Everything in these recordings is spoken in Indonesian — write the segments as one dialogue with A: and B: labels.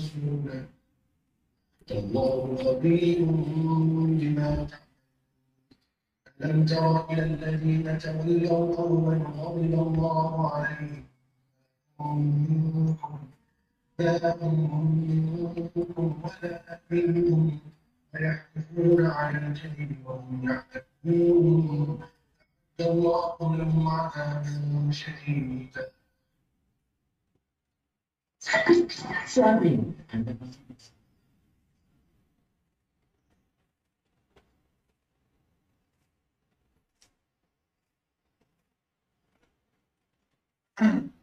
A: ورسوله الله خبير بما ألم تر إلى الذين تولوا قوما غضب الله عليهم منكم لا منكم ولا منهم ويحلفون على الكذب وهم يعلمون الله لهم عذابا شديدا
B: serving under persecution. Mm.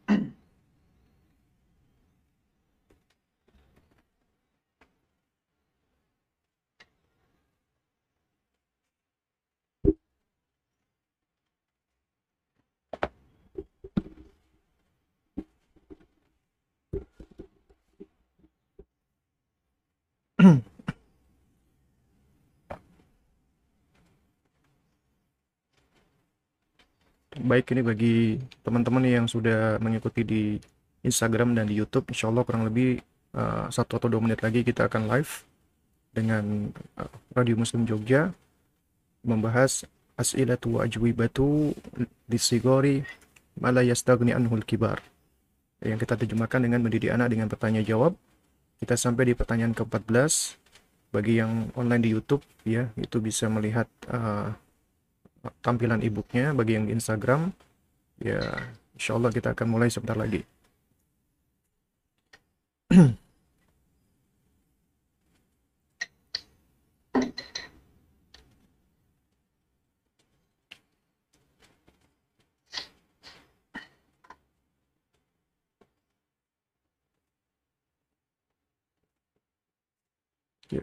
C: Baik, ini bagi teman-teman yang sudah mengikuti di Instagram dan di YouTube, insya Allah kurang lebih uh, satu atau dua menit lagi kita akan live dengan uh, Radio Muslim Jogja membahas as'ilatu wa ajwibatu lisigori mala yastagni anhul kibar yang kita terjemahkan dengan mendidik anak dengan bertanya jawab kita sampai di pertanyaan ke-14 bagi yang online di YouTube ya itu bisa melihat uh, tampilan e-booknya. Bagi yang di Instagram ya insya Allah kita akan mulai sebentar lagi Ya.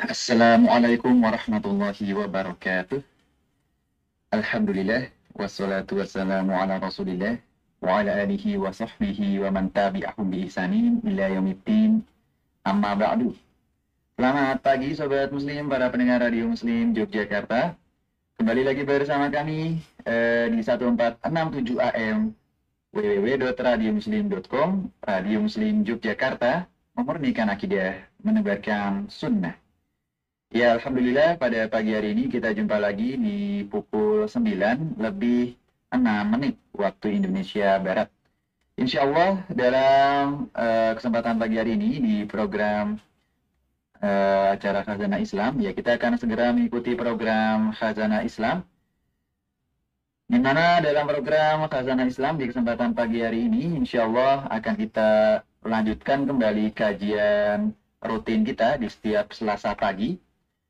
D: Assalamualaikum warahmatullahi wabarakatuh. Alhamdulillah wassalatu wassalamu ala Rasulillah wa ala alihi wa sahbihi wa man tabi'ahum bi ihsanin ila yaumiddin. Amma ba'du. Selamat pagi sobat muslim, para pendengar radio muslim Yogyakarta. Kembali lagi bersama kami eh, di 1467 AM www.radiomuslim.com Radio Muslim Yogyakarta memurnikan akidah, menebarkan sunnah. Ya, Alhamdulillah pada pagi hari ini kita jumpa lagi di pukul 9 lebih 6 menit waktu Indonesia Barat. Insya Allah dalam uh, kesempatan pagi hari ini di program uh, acara Khazanah Islam, ya kita akan segera mengikuti program Khazanah Islam. Di mana dalam program Khazanah Islam di kesempatan pagi hari ini, insya Allah akan kita lanjutkan kembali kajian rutin kita di setiap Selasa pagi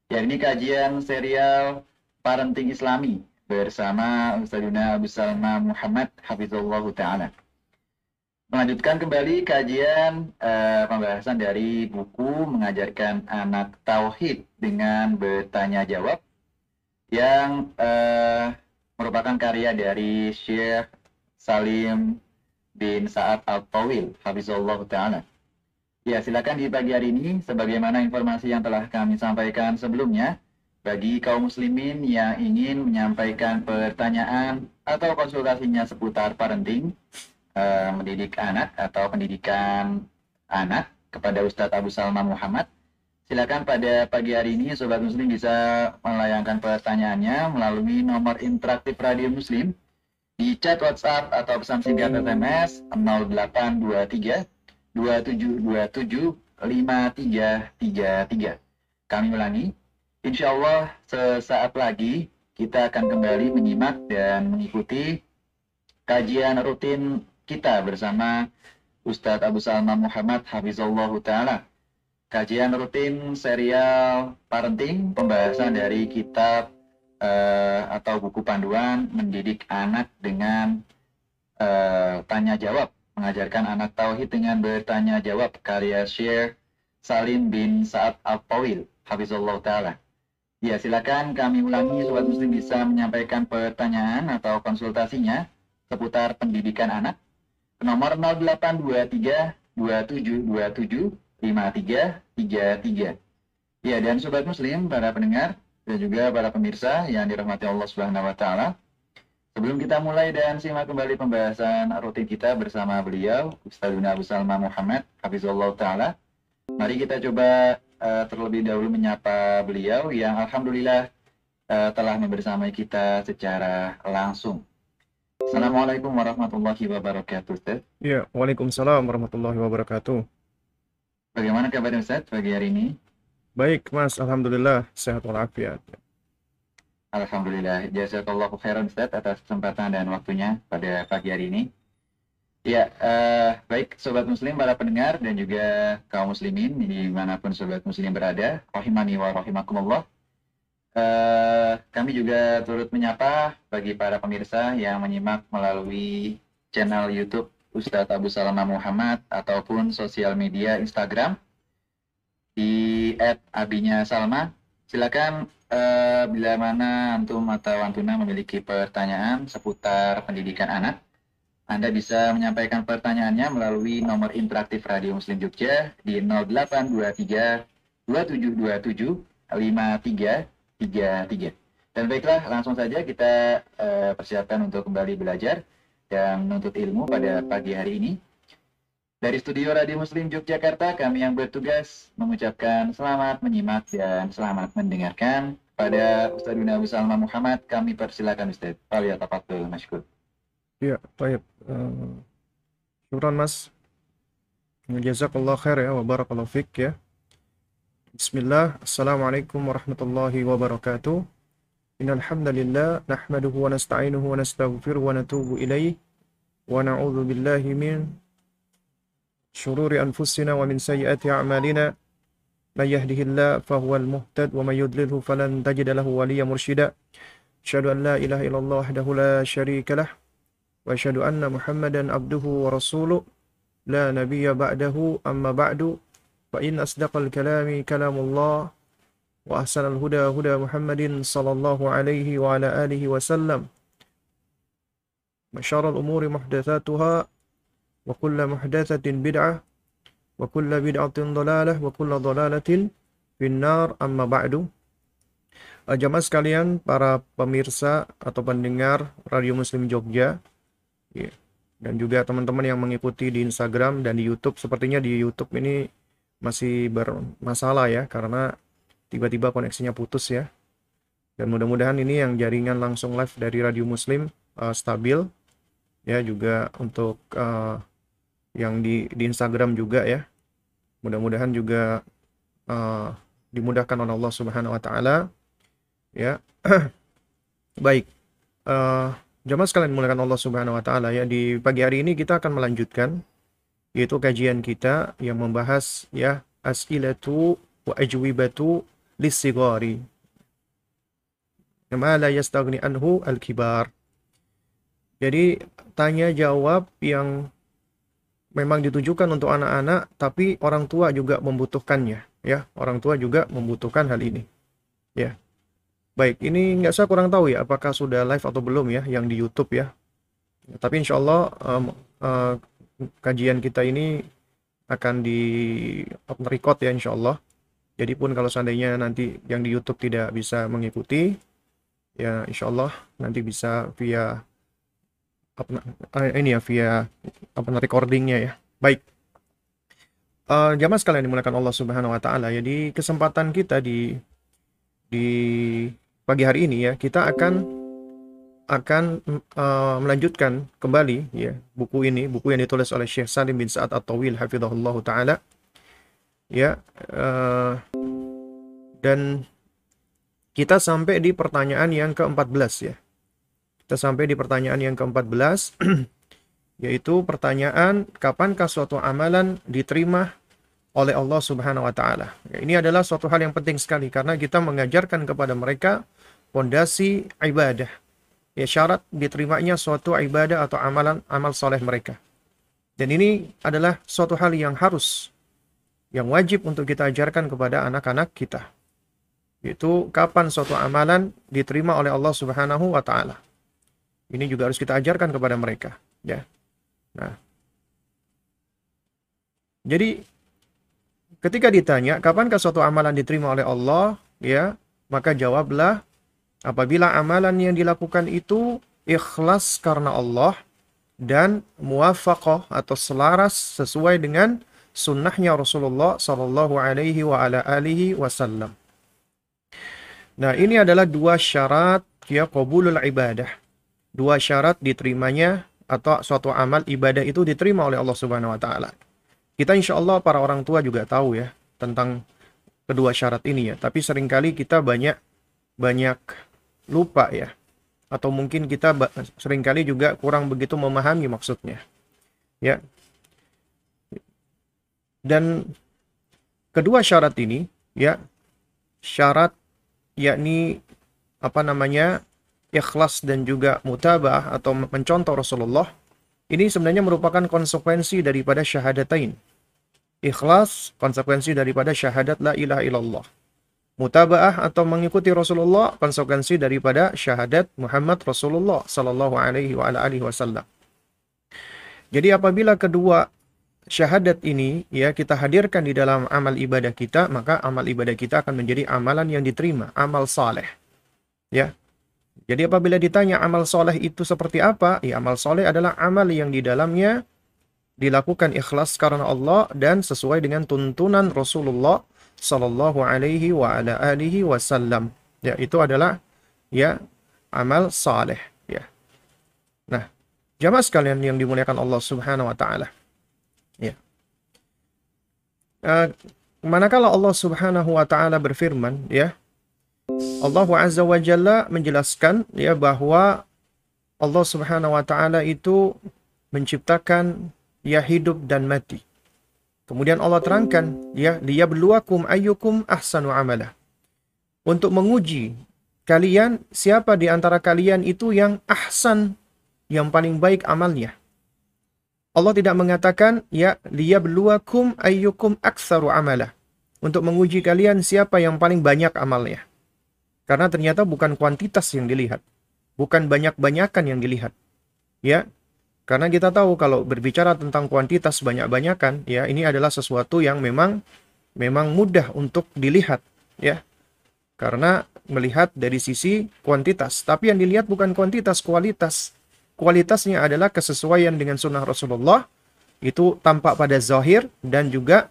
D: Ya, ini kajian serial Parenting Islami bersama Ustazuna Abu Salma Muhammad Hafizullah Ta'ala. Melanjutkan kembali kajian uh, pembahasan dari buku mengajarkan anak tauhid dengan bertanya jawab yang uh, merupakan karya dari Syekh Salim bin Sa'ad Al-Tawil Hafizullah Ta'ala. Ya, silakan di pagi hari ini, sebagaimana informasi yang telah kami sampaikan sebelumnya, bagi kaum muslimin yang ingin menyampaikan pertanyaan atau konsultasinya seputar parenting, eh, mendidik anak atau pendidikan anak kepada Ustadz Abu Salma Muhammad, silakan pada pagi hari ini Sobat Muslim bisa melayangkan pertanyaannya melalui nomor interaktif Radio Muslim Di chat WhatsApp atau pesan singkat SMS 0823 2727 5333. Kami ulangi, insya Allah sesaat lagi kita akan kembali menyimak dan mengikuti kajian rutin kita bersama Ustadz Abu Salma Muhammad Hafizullah Ta'ala. Kajian rutin serial parenting, pembahasan dari kitab eh, atau buku panduan mendidik anak dengan eh, tanya jawab, mengajarkan anak tauhid dengan bertanya jawab karya Syekh Salim bin Sa'ad Al-Tawil, Hafizullah Ta'ala. Ya, silakan kami ulangi Sobat Muslim bisa menyampaikan pertanyaan atau konsultasinya seputar pendidikan anak. Nomor 0823 2727 5333. Ya, dan Sobat Muslim, para pendengar, dan juga para pemirsa yang dirahmati Allah Subhanahu wa taala. Sebelum kita mulai dan simak kembali pembahasan rutin kita bersama beliau, Ustazuna Abu Salma Muhammad, Hafizullah taala. Mari kita coba uh, terlebih dahulu menyapa beliau yang alhamdulillah uh, telah membersamai kita secara langsung. Assalamualaikum warahmatullahi wabarakatuh, Ustaz.
C: Ya, Waalaikumsalam warahmatullahi wabarakatuh.
D: Bagaimana kabar Ustaz pagi hari ini?
C: Baik, Mas. Alhamdulillah sehat walafiat.
D: Alhamdulillah. Jazakallahu khairan Ustaz atas kesempatan dan waktunya pada pagi hari ini. Ya, eh, baik Sobat Muslim, para pendengar, dan juga kaum muslimin, di mana pun Sobat Muslim berada, rahimani wa rahimakumullah. Eh, kami juga turut menyapa bagi para pemirsa yang menyimak melalui channel YouTube Ustadz Abu Salama Muhammad ataupun sosial media Instagram di @abinya Salma. Silakan eh, bila mana antum atau antuna memiliki pertanyaan seputar pendidikan anak, Anda bisa menyampaikan pertanyaannya melalui nomor interaktif Radio Muslim Jogja di 0823 2727 5333. Dan baiklah, langsung saja kita eh, persiapkan untuk kembali belajar dan menuntut ilmu pada pagi hari ini. Dari studio Radio Muslim Yogyakarta, kami yang bertugas mengucapkan selamat menyimak dan selamat mendengarkan. Pada Ustaz Abu Salma Muhammad, kami persilakan Ustaz. Faliya tafatul masykur.
C: Ya, baik. Uh, syukran, Mas. Jazakallah khair ya, wa barakallahu fik ya. Bismillah, Assalamualaikum warahmatullahi wabarakatuh. Wa nasta'inuhu wa nastaghfiruhu wa natubu ilaih wa na'udzu billahi min شرور أنفسنا ومن سيئات أعمالنا. من يهده الله فهو المهتد ومن يضلله فلن تجد له وليا مرشدا. أشهد أن لا إله إلا الله وحده لا شريك له وأشهد أن محمدا عبده ورسوله. لا نبي بعده أما بعد فإن أصدق الكلام كلام الله. وأحسن الهدى هدى محمد صلى الله عليه وعلى آله وسلم وشر الأمور محدثاتها وكل محدثة بدعة وكل بدعة ضلالة وكل ضلالة في النار أما بعد Jamaah sekalian, para pemirsa atau pendengar Radio Muslim Jogja, ya, dan juga teman-teman yang mengikuti di Instagram dan di YouTube, sepertinya di YouTube ini masih bermasalah ya, karena tiba-tiba koneksinya putus ya. Dan mudah-mudahan ini yang jaringan langsung live dari Radio Muslim uh, stabil, ya juga untuk uh, yang di di Instagram juga ya. Mudah-mudahan juga uh, dimudahkan oleh Allah Subhanahu wa taala. Ya. Baik. Uh, jamaah sekalian mulakan Allah Subhanahu wa taala ya di pagi hari ini kita akan melanjutkan yaitu kajian kita yang membahas ya as'ilatu wa ajwibatu lisigari. Ma la yastaghni anhu al-kibar. Jadi tanya jawab yang memang ditujukan untuk anak-anak, tapi orang tua juga membutuhkannya, ya. Orang tua juga membutuhkan hal ini, ya. Baik, ini nggak saya kurang tahu ya, apakah sudah live atau belum ya, yang di YouTube ya. Tapi insya Allah um, uh, kajian kita ini akan di record ya insya Allah. Jadi pun kalau seandainya nanti yang di YouTube tidak bisa mengikuti, ya insya Allah nanti bisa via apa ini ya via apa recordingnya ya. Baik. Uh, jamaah sekalian dimulakan Allah Subhanahu wa taala ya di kesempatan kita di di pagi hari ini ya kita akan akan uh, melanjutkan kembali ya buku ini, buku yang ditulis oleh Syekh Salim bin Sa'ad At-Tawil hafizahullah taala. Ya, uh, dan kita sampai di pertanyaan yang ke-14 ya. Kita sampai di pertanyaan yang ke-14 yaitu pertanyaan kapankah suatu amalan diterima oleh Allah Subhanahu wa taala. Ya, ini adalah suatu hal yang penting sekali karena kita mengajarkan kepada mereka pondasi ibadah ya syarat diterimanya suatu ibadah atau amalan amal soleh mereka. Dan ini adalah suatu hal yang harus, yang wajib untuk kita ajarkan kepada anak-anak kita. Yaitu kapan suatu amalan diterima oleh Allah Subhanahu wa taala. Ini juga harus kita ajarkan kepada mereka, ya. Nah. Jadi ketika ditanya kapankah suatu amalan diterima oleh Allah, ya, maka jawablah Apabila amalan yang dilakukan itu ikhlas karena Allah dan muwafaqah atau selaras sesuai dengan sunnahnya Rasulullah Sallallahu Alaihi wa ala alihi Wasallam. Nah ini adalah dua syarat ya qabulul ibadah. Dua syarat diterimanya atau suatu amal ibadah itu diterima oleh Allah Subhanahu Wa Taala. Kita insya Allah para orang tua juga tahu ya tentang kedua syarat ini ya. Tapi sering kali kita banyak banyak lupa ya. Atau mungkin kita sering kali juga kurang begitu memahami maksudnya. Ya. Dan kedua syarat ini ya syarat yakni apa namanya ikhlas dan juga mutabah atau mencontoh Rasulullah ini sebenarnya merupakan konsekuensi daripada syahadatain. Ikhlas konsekuensi daripada syahadat la ilaha illallah mutabaah atau mengikuti Rasulullah konsekuensi daripada syahadat Muhammad Rasulullah sallallahu alaihi wasallam. Jadi apabila kedua syahadat ini ya kita hadirkan di dalam amal ibadah kita, maka amal ibadah kita akan menjadi amalan yang diterima, amal saleh. Ya. Jadi apabila ditanya amal soleh itu seperti apa? Ya amal soleh adalah amal yang di dalamnya dilakukan ikhlas karena Allah dan sesuai dengan tuntunan Rasulullah sallallahu alaihi wa ala alihi wasallam. Ya, itu adalah ya amal saleh ya. Nah, jamaah sekalian yang dimuliakan Allah Subhanahu wa taala. Ya. Uh, manakala Allah Subhanahu wa taala berfirman ya Allah Azza wa Jalla menjelaskan ya bahwa Allah Subhanahu wa taala itu menciptakan ya hidup dan mati. Kemudian Allah terangkan, ya, liyabluwakum ayyukum ahsanu amala. Untuk menguji kalian siapa di antara kalian itu yang ahsan, yang paling baik amalnya. Allah tidak mengatakan ya liyabluwakum ayyukum aktsaru amala. Untuk menguji kalian siapa yang paling banyak amalnya. Karena ternyata bukan kuantitas yang dilihat, bukan banyak-banyakan yang dilihat. Ya, karena kita tahu kalau berbicara tentang kuantitas banyak-banyakan, ya ini adalah sesuatu yang memang memang mudah untuk dilihat, ya. Karena melihat dari sisi kuantitas, tapi yang dilihat bukan kuantitas, kualitas. Kualitasnya adalah kesesuaian dengan sunnah Rasulullah, itu tampak pada zahir dan juga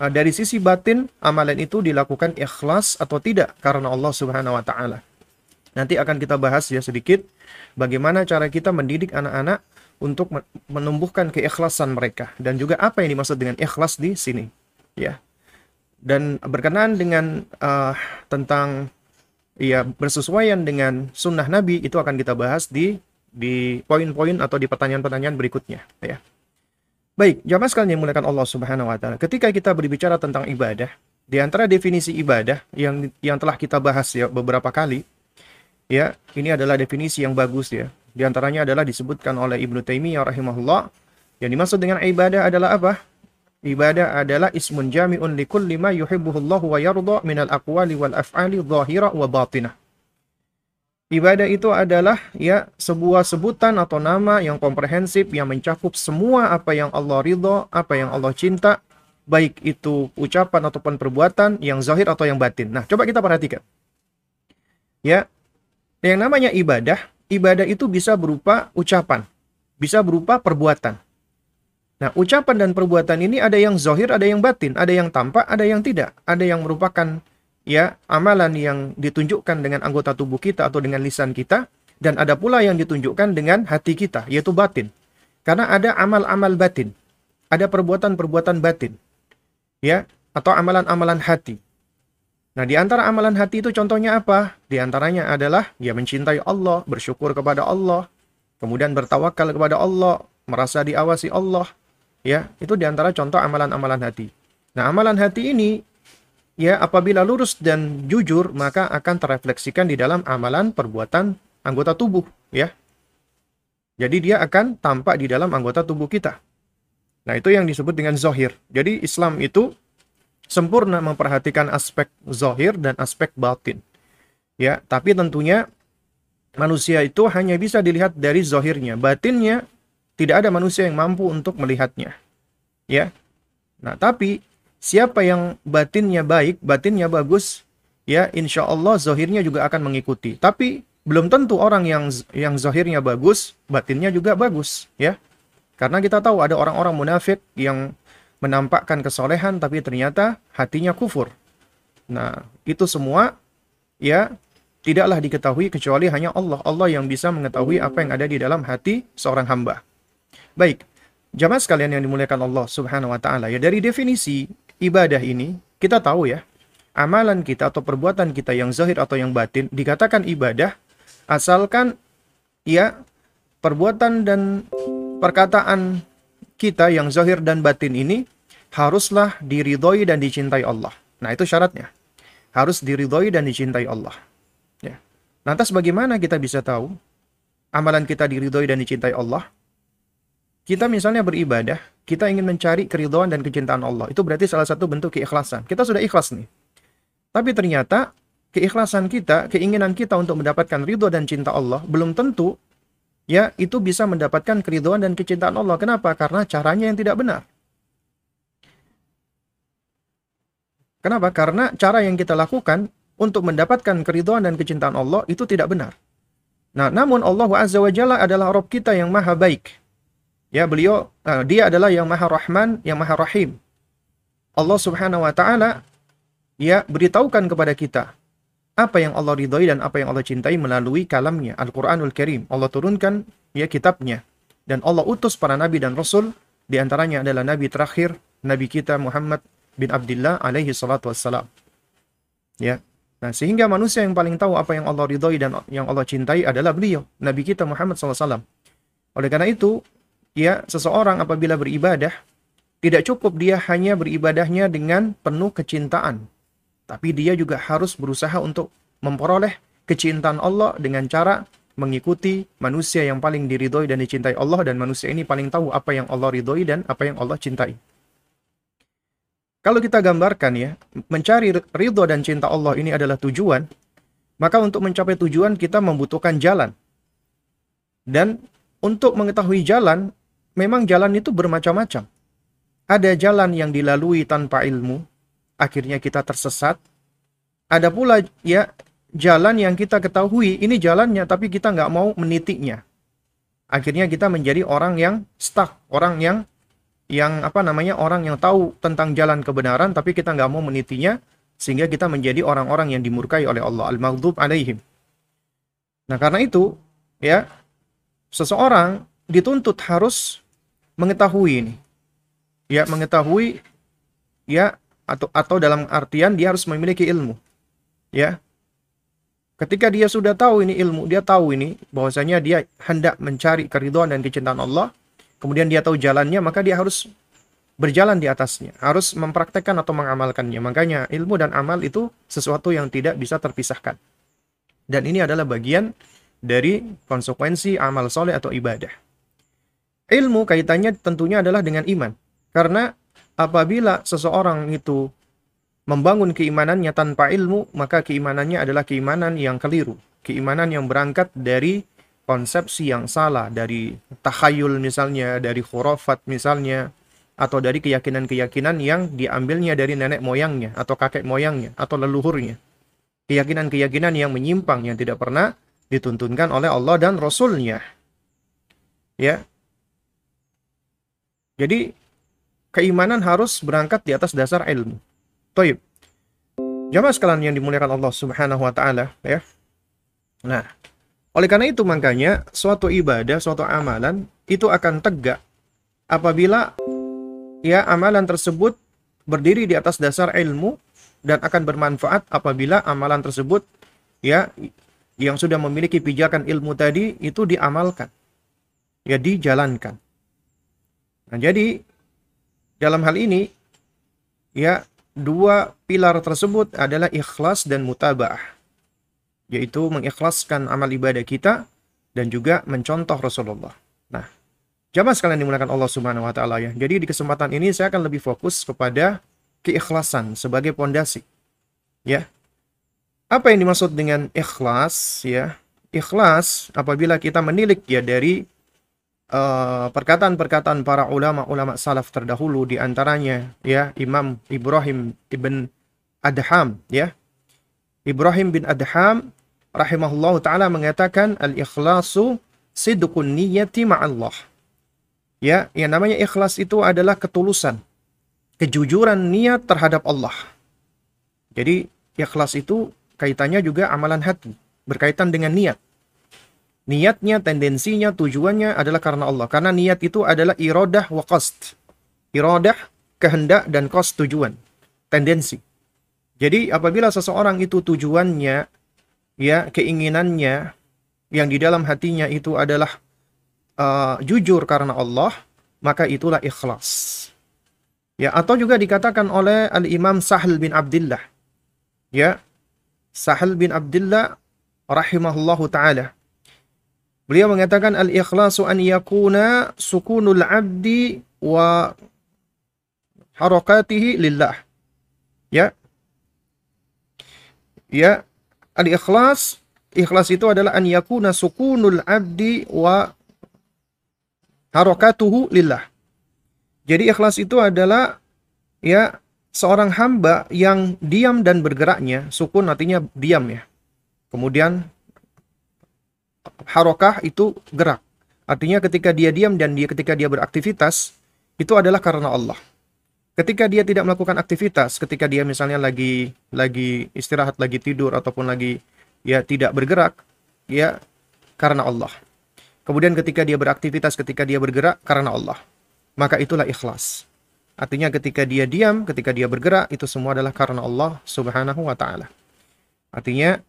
C: uh, dari sisi batin amalan itu dilakukan ikhlas atau tidak karena Allah Subhanahu wa taala. Nanti akan kita bahas ya sedikit bagaimana cara kita mendidik anak-anak untuk menumbuhkan keikhlasan mereka dan juga apa yang dimaksud dengan ikhlas di sini ya dan berkenaan dengan uh, tentang ya bersesuaian dengan sunnah Nabi itu akan kita bahas di di poin-poin atau di pertanyaan-pertanyaan berikutnya ya baik jamaah sekalian yang muliakan Allah Subhanahu Wa Taala ketika kita berbicara tentang ibadah di antara definisi ibadah yang yang telah kita bahas ya beberapa kali ya ini adalah definisi yang bagus ya di antaranya adalah disebutkan oleh Ibnu Taimiyah rahimahullah. Yang dimaksud dengan ibadah adalah apa? Ibadah adalah ismun jami'un likulli ma yuhibbuhullah wa yarda minal aqwali wal af'ali zahira wa batinah. Ibadah itu adalah ya sebuah sebutan atau nama yang komprehensif yang mencakup semua apa yang Allah ridho, apa yang Allah cinta, baik itu ucapan ataupun perbuatan yang zahir atau yang batin. Nah, coba kita perhatikan. Ya, yang namanya ibadah ibadah itu bisa berupa ucapan, bisa berupa perbuatan. Nah, ucapan dan perbuatan ini ada yang zohir, ada yang batin, ada yang tampak, ada yang tidak, ada yang merupakan ya amalan yang ditunjukkan dengan anggota tubuh kita atau dengan lisan kita, dan ada pula yang ditunjukkan dengan hati kita, yaitu batin. Karena ada amal-amal batin, ada perbuatan-perbuatan batin, ya, atau amalan-amalan hati. Nah, di antara amalan hati itu contohnya apa? Di antaranya adalah ya mencintai Allah, bersyukur kepada Allah, kemudian bertawakal kepada Allah, merasa diawasi Allah. Ya, itu di antara contoh amalan-amalan hati. Nah, amalan hati ini ya apabila lurus dan jujur maka akan terrefleksikan di dalam amalan perbuatan anggota tubuh, ya. Jadi dia akan tampak di dalam anggota tubuh kita. Nah, itu yang disebut dengan zohir. Jadi Islam itu sempurna memperhatikan aspek zohir dan aspek batin. Ya, tapi tentunya manusia itu hanya bisa dilihat dari zohirnya. Batinnya tidak ada manusia yang mampu untuk melihatnya. Ya. Nah, tapi siapa yang batinnya baik, batinnya bagus, ya insya Allah zohirnya juga akan mengikuti. Tapi belum tentu orang yang yang zohirnya bagus, batinnya juga bagus, ya. Karena kita tahu ada orang-orang munafik yang menampakkan kesolehan tapi ternyata hatinya kufur. Nah, itu semua ya tidaklah diketahui kecuali hanya Allah. Allah yang bisa mengetahui apa yang ada di dalam hati seorang hamba. Baik, jamaah sekalian yang dimuliakan Allah Subhanahu wa taala. Ya dari definisi ibadah ini kita tahu ya, amalan kita atau perbuatan kita yang zahir atau yang batin dikatakan ibadah asalkan ya perbuatan dan perkataan kita yang zahir dan batin ini haruslah diridhoi dan dicintai Allah. Nah, itu syaratnya. Harus diridhoi dan dicintai Allah. Ya. Lantas bagaimana kita bisa tahu amalan kita diridhoi dan dicintai Allah? Kita misalnya beribadah, kita ingin mencari keridhaan dan kecintaan Allah. Itu berarti salah satu bentuk keikhlasan. Kita sudah ikhlas nih. Tapi ternyata keikhlasan kita, keinginan kita untuk mendapatkan ridho dan cinta Allah belum tentu ya itu bisa mendapatkan keridhaan dan kecintaan Allah. Kenapa? Karena caranya yang tidak benar. Kenapa? Karena cara yang kita lakukan untuk mendapatkan keridhaan dan kecintaan Allah itu tidak benar. Nah, namun Allah Azza wa Jalla adalah Rabb kita yang maha baik. Ya, beliau uh, dia adalah yang maha rahman, yang maha rahim. Allah Subhanahu wa taala ya beritahukan kepada kita apa yang Allah ridhoi dan apa yang Allah cintai melalui kalamnya Al-Qur'anul Karim. Allah turunkan ya kitabnya dan Allah utus para nabi dan rasul di antaranya adalah nabi terakhir nabi kita Muhammad bin Abdullah alaihi salatu wassalam. Ya. Nah, sehingga manusia yang paling tahu apa yang Allah ridhoi dan yang Allah cintai adalah beliau, nabi kita Muhammad SAW. Oleh karena itu, ya seseorang apabila beribadah tidak cukup dia hanya beribadahnya dengan penuh kecintaan, tapi dia juga harus berusaha untuk memperoleh kecintaan Allah dengan cara mengikuti manusia yang paling diridhoi dan dicintai Allah dan manusia ini paling tahu apa yang Allah ridhoi dan apa yang Allah cintai. Kalau kita gambarkan ya, mencari ridho dan cinta Allah ini adalah tujuan, maka untuk mencapai tujuan kita membutuhkan jalan. Dan untuk mengetahui jalan, memang jalan itu bermacam-macam. Ada jalan yang dilalui tanpa ilmu, akhirnya kita tersesat. Ada pula ya jalan yang kita ketahui ini jalannya tapi kita nggak mau menitiknya. Akhirnya kita menjadi orang yang stuck, orang yang yang apa namanya orang yang tahu tentang jalan kebenaran tapi kita nggak mau menitinya sehingga kita menjadi orang-orang yang dimurkai oleh Allah al-maghdub alaihim. Nah, karena itu ya seseorang dituntut harus mengetahui ini. Ya, mengetahui ya atau atau dalam artian dia harus memiliki ilmu. Ya. Ketika dia sudah tahu ini ilmu, dia tahu ini bahwasanya dia hendak mencari keridhaan dan kecintaan Allah, kemudian dia tahu jalannya, maka dia harus berjalan di atasnya, harus mempraktekkan atau mengamalkannya. Makanya ilmu dan amal itu sesuatu yang tidak bisa terpisahkan. Dan ini adalah bagian dari konsekuensi amal soleh atau ibadah. Ilmu kaitannya tentunya adalah dengan iman. Karena apabila seseorang itu membangun keimanannya tanpa ilmu, maka keimanannya adalah keimanan yang keliru. Keimanan yang berangkat dari konsepsi yang salah, dari takhayul misalnya, dari khurafat misalnya, atau dari keyakinan-keyakinan yang diambilnya dari nenek moyangnya, atau kakek moyangnya, atau leluhurnya. Keyakinan-keyakinan yang menyimpang, yang tidak pernah dituntunkan oleh Allah dan Rasulnya. Ya. Jadi, keimanan harus berangkat di atas dasar ilmu. Toib. Jamaah sekalian yang dimuliakan Allah Subhanahu wa taala, ya. Nah, Oleh karena itu makanya suatu ibadah, suatu amalan itu akan tegak apabila ya amalan tersebut berdiri di atas dasar ilmu dan akan bermanfaat apabila amalan tersebut ya yang sudah memiliki pijakan ilmu tadi itu diamalkan ya dijalankan. Nah, jadi dalam hal ini ya dua pilar tersebut adalah ikhlas dan mutabaah yaitu mengikhlaskan amal ibadah kita dan juga mencontoh Rasulullah. Nah, Jamaah sekalian dimulakan Allah Subhanahu wa taala ya. Jadi di kesempatan ini saya akan lebih fokus kepada keikhlasan sebagai pondasi. Ya. Apa yang dimaksud dengan ikhlas ya? Ikhlas apabila kita menilik ya dari perkataan perkataan-perkataan para ulama-ulama salaf terdahulu di antaranya ya Imam Ibrahim ibn Adham ya. Ibrahim bin Adham rahimahullah taala mengatakan al-ikhlasu sidqun niyyati ma'allah Ya, yang namanya ikhlas itu adalah ketulusan, kejujuran niat terhadap Allah. Jadi, ikhlas itu kaitannya juga amalan hati, berkaitan dengan niat. Niatnya, tendensinya, tujuannya adalah karena Allah. Karena niat itu adalah irodah wa qast. Irodah, kehendak, dan qast tujuan. Tendensi. Jadi apabila seseorang itu tujuannya, ya keinginannya, yang di dalam hatinya itu adalah uh, jujur karena Allah, maka itulah ikhlas. Ya, atau juga dikatakan oleh Al-Imam Sahal bin Abdullah. Ya. Sahal bin Abdullah rahimahullahu taala. Beliau mengatakan al-ikhlasu an yakuna sukunul abdi wa harakatihi lillah. Ya. Ya, al-ikhlas ikhlas itu adalah an yakuna sukunul abdi wa harokatuhu lillah. Jadi ikhlas itu adalah ya seorang hamba yang diam dan bergeraknya, sukun artinya diam ya. Kemudian harokah itu gerak. Artinya ketika dia diam dan dia ketika dia beraktivitas itu adalah karena Allah. Ketika dia tidak melakukan aktivitas, ketika dia misalnya lagi lagi istirahat, lagi tidur ataupun lagi ya tidak bergerak, ya karena Allah. Kemudian ketika dia beraktivitas, ketika dia bergerak karena Allah. Maka itulah ikhlas. Artinya ketika dia diam, ketika dia bergerak, itu semua adalah karena Allah subhanahu wa ta'ala. Artinya,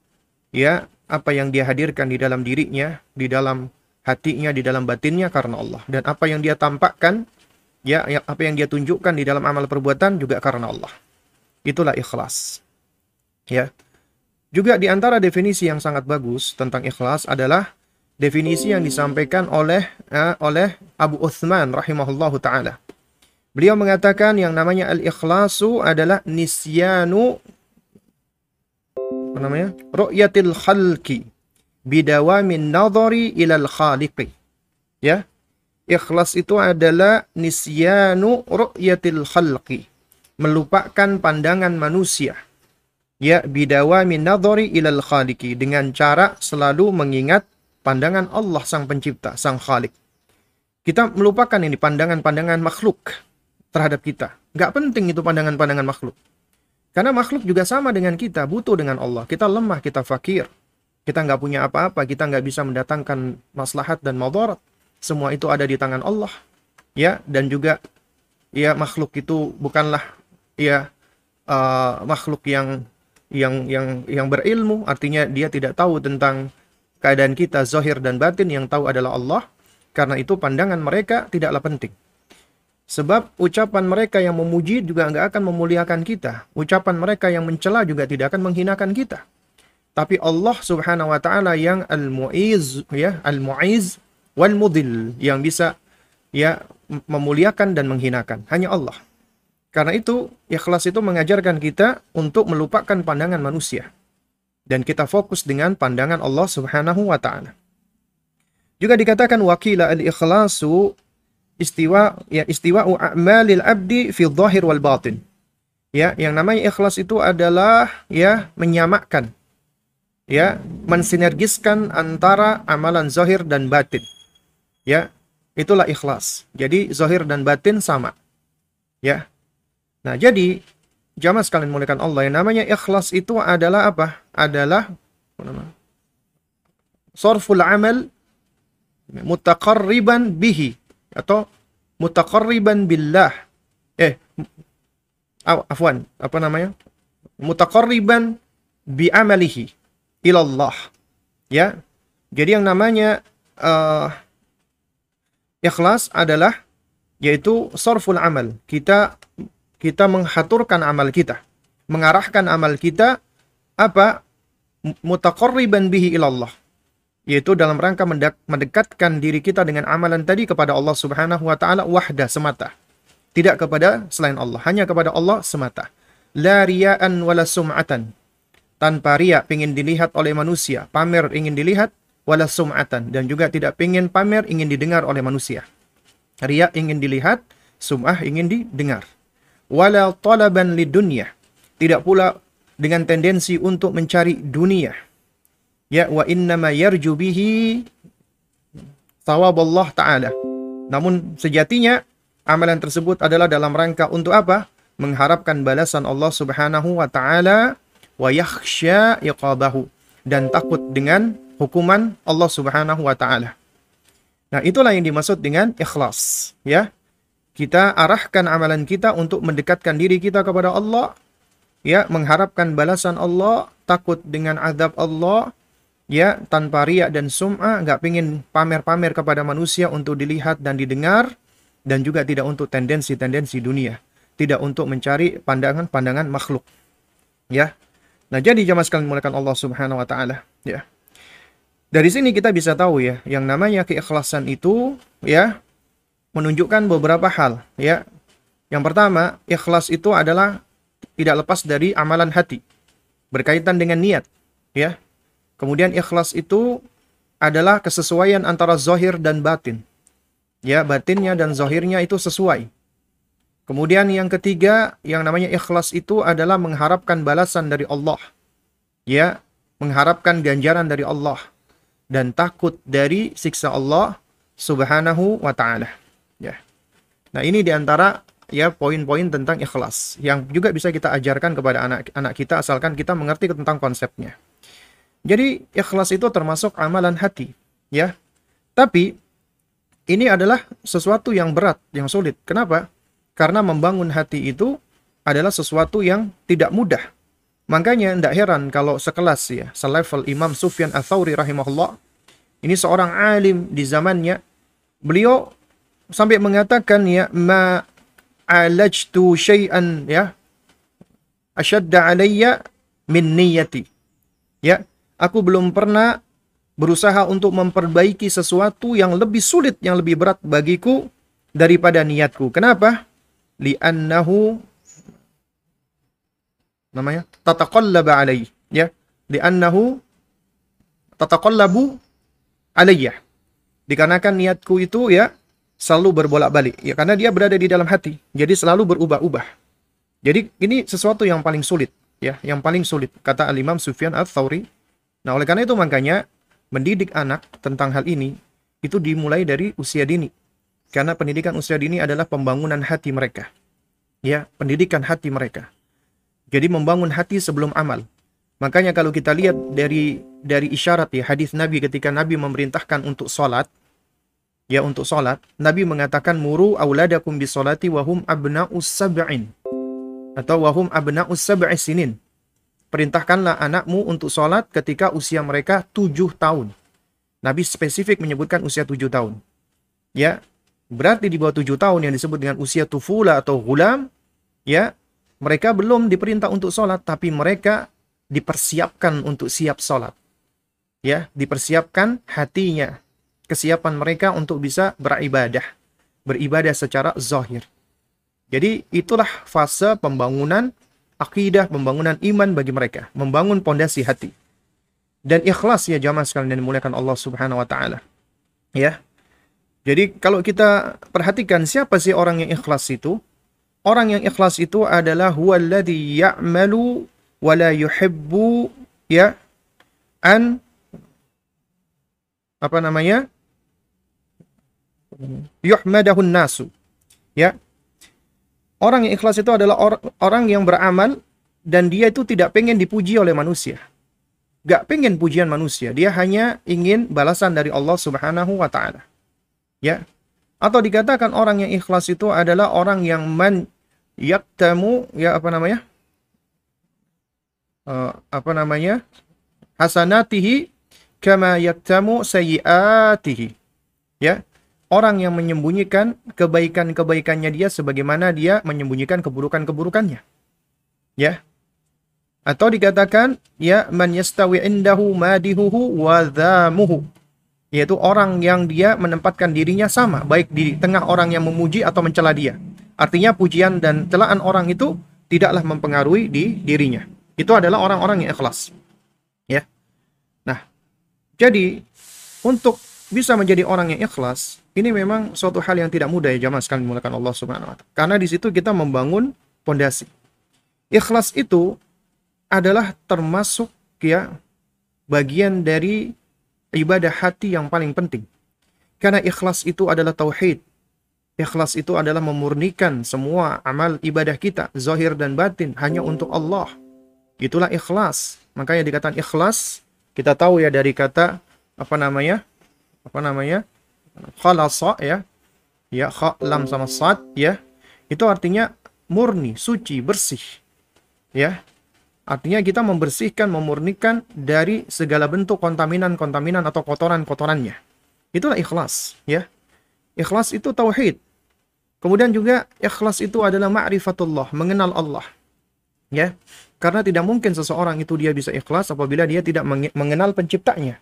C: ya, apa yang dia hadirkan di dalam dirinya, di dalam hatinya, di dalam batinnya karena Allah. Dan apa yang dia tampakkan, ya, ya apa yang dia tunjukkan di dalam amal perbuatan juga karena Allah. Itulah ikhlas. Ya. Juga di antara definisi yang sangat bagus tentang ikhlas adalah definisi yang disampaikan oleh uh, oleh Abu Uthman rahimahullahu taala. Beliau mengatakan yang namanya al-ikhlasu adalah nisyanu apa namanya? ru'yatil khalqi bidawamin nadhari ilal khaliqi. Ya. Ikhlas itu adalah nisyanu ru'yatil khalqi. Melupakan pandangan manusia. Ya, bidawamin nadhari ilal khaliqi dengan cara selalu mengingat pandangan Allah sang pencipta, sang khalik. Kita melupakan ini pandangan-pandangan makhluk terhadap kita. Gak penting itu pandangan-pandangan makhluk. Karena makhluk juga sama dengan kita, butuh dengan Allah. Kita lemah, kita fakir. Kita nggak punya apa-apa, kita nggak bisa mendatangkan maslahat dan madarat. Semua itu ada di tangan Allah. Ya, dan juga ya makhluk itu bukanlah ya uh, makhluk yang yang yang yang berilmu, artinya dia tidak tahu tentang keadaan kita zahir dan batin yang tahu adalah Allah. Karena itu pandangan mereka tidaklah penting. Sebab ucapan mereka yang memuji juga nggak akan memuliakan kita. Ucapan mereka yang mencela juga tidak akan menghinakan kita. Tapi Allah Subhanahu wa taala yang Al-Mu'iz ya, Al-Mu'iz wal Mudil yang bisa ya memuliakan dan menghinakan. Hanya Allah. Karena itu ikhlas itu mengajarkan kita untuk melupakan pandangan manusia dan kita fokus dengan pandangan Allah Subhanahu wa taala. Juga dikatakan wakila al-ikhlasu istiwa ya istiwa'u a'malil abdi fi dhahir wal batin. Ya, yang namanya ikhlas itu adalah ya menyamakan ya, mensinergiskan antara amalan zahir dan batin. Ya, itulah ikhlas. Jadi zahir dan batin sama. Ya. Nah, jadi jamaah sekalian muliakan Allah yang namanya ikhlas itu adalah apa? Adalah sorful amal mutaqarriban bihi atau mutaqarriban billah. Eh, afwan, apa namanya? Mutaqarriban bi amalihi ilallah. Ya. Jadi yang namanya uh, ikhlas adalah yaitu sorful amal. Kita kita menghaturkan amal kita, mengarahkan amal kita apa mutaqarriban bihi ilallah yaitu dalam rangka mendekatkan diri kita dengan amalan tadi kepada Allah Subhanahu wa taala wahda semata. Tidak kepada selain Allah, hanya kepada Allah semata. La riya'an wala sum'atan. Tanpa riya ingin dilihat oleh manusia, pamer ingin dilihat wala sum'atan dan juga tidak ingin pamer ingin didengar oleh manusia. Riya ingin dilihat, sum'ah ingin didengar. Wala talaban lidunya. Tidak pula dengan tendensi untuk mencari dunia ya wa innama yarju bihi Allah taala. Namun sejatinya amalan tersebut adalah dalam rangka untuk apa? Mengharapkan balasan Allah Subhanahu wa taala wa yakhsha iqabahu dan takut dengan hukuman Allah Subhanahu wa taala. Nah, itulah yang dimaksud dengan ikhlas, ya. Kita arahkan amalan kita untuk mendekatkan diri kita kepada Allah, ya, mengharapkan balasan Allah, takut dengan azab Allah, ya tanpa riak dan sum'ah, nggak pingin pamer-pamer kepada manusia untuk dilihat dan didengar, dan juga tidak untuk tendensi-tendensi dunia, tidak untuk mencari pandangan-pandangan makhluk. Ya, nah jadi jamaah sekalian mulakan Allah Subhanahu Wa Taala. Ya, dari sini kita bisa tahu ya, yang namanya keikhlasan itu ya menunjukkan beberapa hal. Ya, yang pertama ikhlas itu adalah tidak lepas dari amalan hati berkaitan dengan niat. Ya, Kemudian ikhlas itu adalah kesesuaian antara zahir dan batin. Ya, batinnya dan zahirnya itu sesuai. Kemudian yang ketiga, yang namanya ikhlas itu adalah mengharapkan balasan dari Allah. Ya, mengharapkan ganjaran dari Allah dan takut dari siksa Allah Subhanahu wa taala. Ya. Nah, ini di antara ya poin-poin tentang ikhlas yang juga bisa kita ajarkan kepada anak-anak kita asalkan kita mengerti tentang konsepnya. Jadi ikhlas itu termasuk amalan hati, ya. Tapi ini adalah sesuatu yang berat, yang sulit. Kenapa? Karena membangun hati itu adalah sesuatu yang tidak mudah. Makanya tidak heran kalau sekelas ya, selevel Imam Sufyan Ats-Tsauri rahimahullah, ini seorang alim di zamannya, beliau sampai mengatakan ya ma alajtu syai'an ya asyadda alayya min niyati. Ya, aku belum pernah berusaha untuk memperbaiki sesuatu yang lebih sulit, yang lebih berat bagiku daripada niatku. Kenapa? Li'annahu namanya tataqallaba alai ya. Li'annahu tataqallabu alayya dikarenakan niatku itu ya selalu berbolak-balik ya karena dia berada di dalam hati. Jadi selalu berubah-ubah. Jadi ini sesuatu yang paling sulit ya yang paling sulit kata al-Imam Sufyan al-Thawri Nah, oleh karena itu makanya mendidik anak tentang hal ini itu dimulai dari usia dini. Karena pendidikan usia dini adalah pembangunan hati mereka. Ya, pendidikan hati mereka. Jadi membangun hati sebelum amal. Makanya kalau kita lihat dari dari isyarat ya hadis Nabi ketika Nabi memerintahkan untuk sholat, ya untuk sholat, Nabi mengatakan muru auladakum bisolati wahum abna'us sab'in atau wahum abna'us sab'i sinin perintahkanlah anakmu untuk sholat ketika usia mereka tujuh tahun. Nabi spesifik menyebutkan usia tujuh tahun. Ya, berarti di bawah tujuh tahun yang disebut dengan usia tufula atau gulam, ya, mereka belum diperintah untuk sholat, tapi mereka dipersiapkan untuk siap sholat. Ya, dipersiapkan hatinya, kesiapan mereka untuk bisa beribadah, beribadah secara zahir. Jadi itulah fase pembangunan akidah, pembangunan iman bagi mereka, membangun pondasi hati. Dan ikhlas ya jamaah sekalian yang dimuliakan Allah Subhanahu wa taala. Ya. Jadi kalau kita perhatikan siapa sih orang yang ikhlas itu? Orang yang ikhlas itu adalah huwallazi ya'malu wa la yuhibbu ya an apa namanya? yuhmadahun nasu. Ya, Orang yang ikhlas itu adalah or orang yang beramal dan dia itu tidak pengen dipuji oleh manusia. gak pengen pujian manusia. Dia hanya ingin balasan dari Allah Subhanahu wa taala. Ya. Atau dikatakan orang yang ikhlas itu adalah orang yang man yaktamu ya apa namanya? Uh, apa namanya? hasanatihi kama yaktamu sayyiatihi. Ya. Orang yang menyembunyikan kebaikan-kebaikannya dia sebagaimana dia menyembunyikan keburukan-keburukannya. Ya. Atau dikatakan ya man yastawi indahu madihuhu wa dhamuhu. Yaitu orang yang dia menempatkan dirinya sama baik di tengah orang yang memuji atau mencela dia. Artinya pujian dan celaan orang itu tidaklah mempengaruhi di dirinya. Itu adalah orang-orang yang ikhlas. Ya. Nah, jadi untuk bisa menjadi orang yang ikhlas, ini memang suatu hal yang tidak mudah ya jamaah sekalian dimulakan Allah Subhanahu wa taala. Karena di situ kita membangun pondasi. Ikhlas itu adalah termasuk ya bagian dari ibadah hati yang paling penting. Karena ikhlas itu adalah tauhid. Ikhlas itu adalah memurnikan semua amal ibadah kita, zahir dan batin hanya untuk Allah. Itulah ikhlas. Makanya dikatakan ikhlas, kita tahu ya dari kata apa namanya? Apa namanya? Khalasa ya. Ya, kha, lam sama sad ya. Itu artinya murni, suci, bersih. Ya, Artinya kita membersihkan, memurnikan dari segala bentuk kontaminan-kontaminan atau kotoran-kotorannya. Itulah ikhlas, ya. Ikhlas itu tauhid. Kemudian juga ikhlas itu adalah ma'rifatullah, mengenal Allah. Ya. Karena tidak mungkin seseorang itu dia bisa ikhlas apabila dia tidak mengenal penciptanya.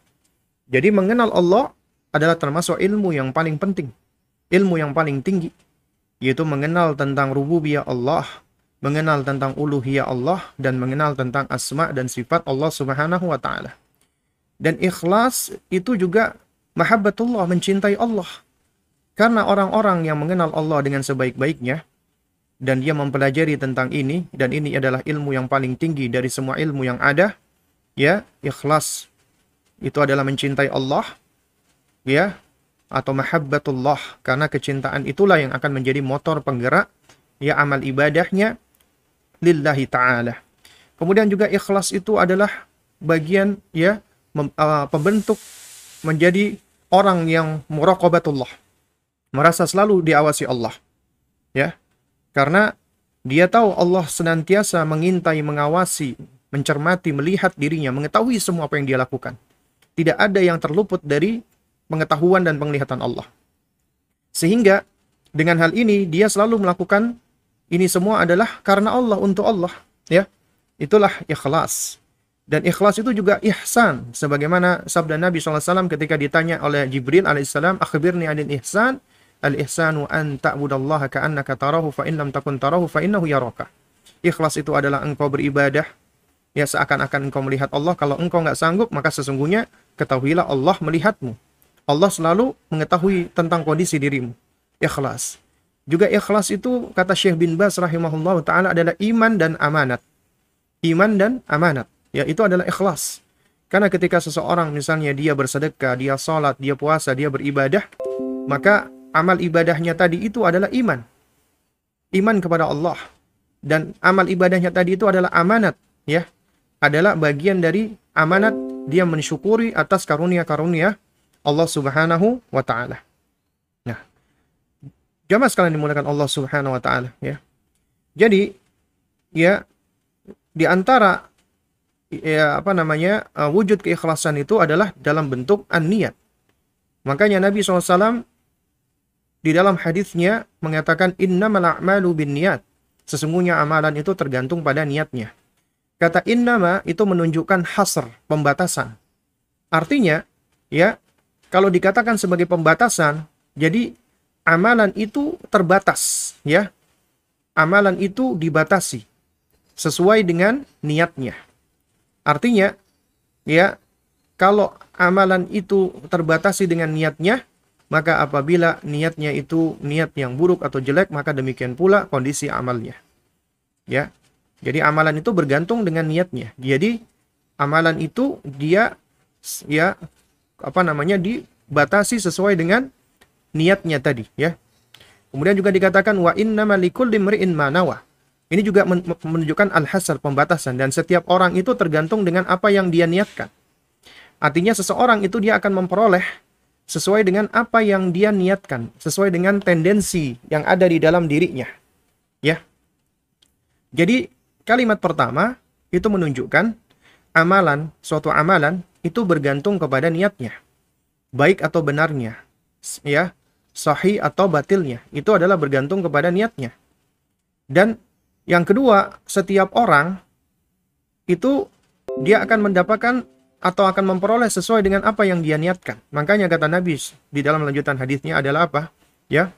C: Jadi mengenal Allah adalah termasuk ilmu yang paling penting. Ilmu yang paling tinggi. Yaitu mengenal tentang rububiyah Allah, mengenal tentang uluhiyah Allah dan mengenal tentang asma dan sifat Allah Subhanahu wa taala. Dan ikhlas itu juga mahabbatullah, mencintai Allah. Karena orang-orang yang mengenal Allah dengan sebaik-baiknya dan dia mempelajari tentang ini dan ini adalah ilmu yang paling tinggi dari semua ilmu yang ada, ya, ikhlas itu adalah mencintai Allah, ya, atau mahabbatullah karena kecintaan itulah yang akan menjadi motor penggerak ya amal ibadahnya lillahi taala. Kemudian juga ikhlas itu adalah bagian ya mem, uh, pembentuk menjadi orang yang muraqabatullah. Merasa selalu diawasi Allah. Ya. Karena dia tahu Allah senantiasa mengintai, mengawasi, mencermati, melihat dirinya, mengetahui semua apa yang dia lakukan. Tidak ada yang terluput dari pengetahuan dan penglihatan Allah. Sehingga dengan hal ini dia selalu melakukan ini semua adalah karena Allah untuk Allah, ya. Itulah ikhlas. Dan ikhlas itu juga ihsan. Sebagaimana sabda Nabi SAW ketika ditanya oleh Jibril alaihissalam, akhbirni anil ihsan. Al-ihsanu an ta'budallaha ka'annaka tarahu fa in lam takun tarahu fa innahu yaraka. Ikhlas itu adalah engkau beribadah ya seakan-akan engkau melihat Allah. Kalau engkau nggak sanggup, maka sesungguhnya ketahuilah Allah melihatmu. Allah selalu mengetahui tentang kondisi dirimu. Ikhlas. Juga ikhlas itu kata Syekh bin Bas rahimahullah taala adalah iman dan amanat. Iman dan amanat. Ya, itu adalah ikhlas. Karena ketika seseorang misalnya dia bersedekah, dia sholat, dia puasa, dia beribadah, maka amal ibadahnya tadi itu adalah iman. Iman kepada Allah. Dan amal ibadahnya tadi itu adalah amanat, ya. Adalah bagian dari amanat dia mensyukuri atas karunia-karunia Allah Subhanahu wa taala. Jamaah sekalian dimulakan Allah Subhanahu wa taala ya. Jadi ya di antara ya apa namanya uh, wujud keikhlasan itu adalah dalam bentuk an-niat. Makanya Nabi SAW di dalam hadisnya mengatakan innamal a'malu niat. Sesungguhnya amalan itu tergantung pada niatnya. Kata innama itu menunjukkan hasr, pembatasan. Artinya, ya, kalau dikatakan sebagai pembatasan, jadi amalan itu terbatas, ya. Amalan itu dibatasi sesuai dengan niatnya. Artinya, ya, kalau amalan itu terbatasi dengan niatnya, maka apabila niatnya itu niat yang buruk atau jelek, maka demikian pula kondisi amalnya. Ya. Jadi amalan itu bergantung dengan niatnya. Jadi amalan itu dia ya apa namanya dibatasi sesuai dengan niatnya tadi ya. Kemudian juga dikatakan wa inna malikul limri'in manawa. Ini juga men- menunjukkan al-hasar, pembatasan. Dan setiap orang itu tergantung dengan apa yang dia niatkan. Artinya seseorang itu dia akan memperoleh sesuai dengan apa yang dia niatkan, sesuai dengan tendensi yang ada di dalam dirinya. Ya. Jadi kalimat pertama itu menunjukkan amalan, suatu amalan itu bergantung kepada niatnya. Baik atau benarnya. Ya, sahih atau batilnya. Itu adalah bergantung kepada niatnya. Dan yang kedua, setiap orang itu dia akan mendapatkan atau akan memperoleh sesuai dengan apa yang dia niatkan. Makanya kata Nabi di dalam lanjutan hadisnya adalah apa? Ya.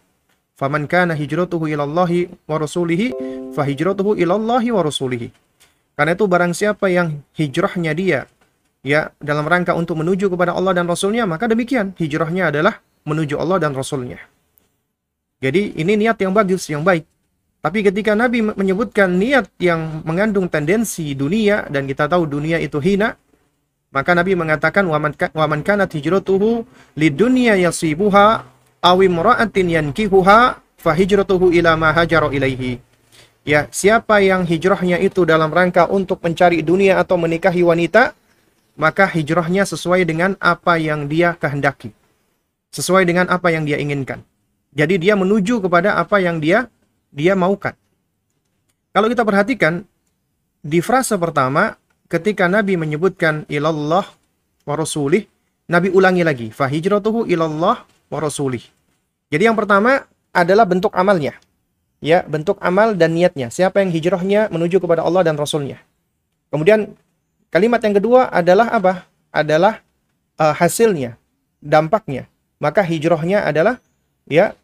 C: Faman kana hijratuhu ilallahi wa rasulihi fa hijratuhu ilallahi wa rasulihi. Karena itu barang siapa yang hijrahnya dia ya dalam rangka untuk menuju kepada Allah dan Rasulnya, maka demikian hijrahnya adalah menuju Allah dan Rasulnya. Jadi ini niat yang bagus, yang baik. Tapi ketika Nabi menyebutkan niat yang mengandung tendensi dunia dan kita tahu dunia itu hina, maka Nabi mengatakan waman waman kanat hijratuhu lidunya yasibuha aw imra'atin yankihuha fa hijratuhu ila ma hajara ilaihi. Ya, siapa yang hijrahnya itu dalam rangka untuk mencari dunia atau menikahi wanita, maka hijrahnya sesuai dengan apa yang dia kehendaki. Sesuai dengan apa yang dia inginkan. Jadi dia menuju kepada apa yang dia dia maukan. Kalau kita perhatikan di frase pertama ketika Nabi menyebutkan ilallah wa rasulih, Nabi ulangi lagi, fa hijratuhu ilallah wa rasulih. Jadi yang pertama adalah bentuk amalnya. Ya, bentuk amal dan niatnya. Siapa yang hijrahnya menuju kepada Allah dan Rasulnya. Kemudian kalimat yang kedua adalah apa? Adalah uh, hasilnya, dampaknya. Maka hijrahnya adalah ya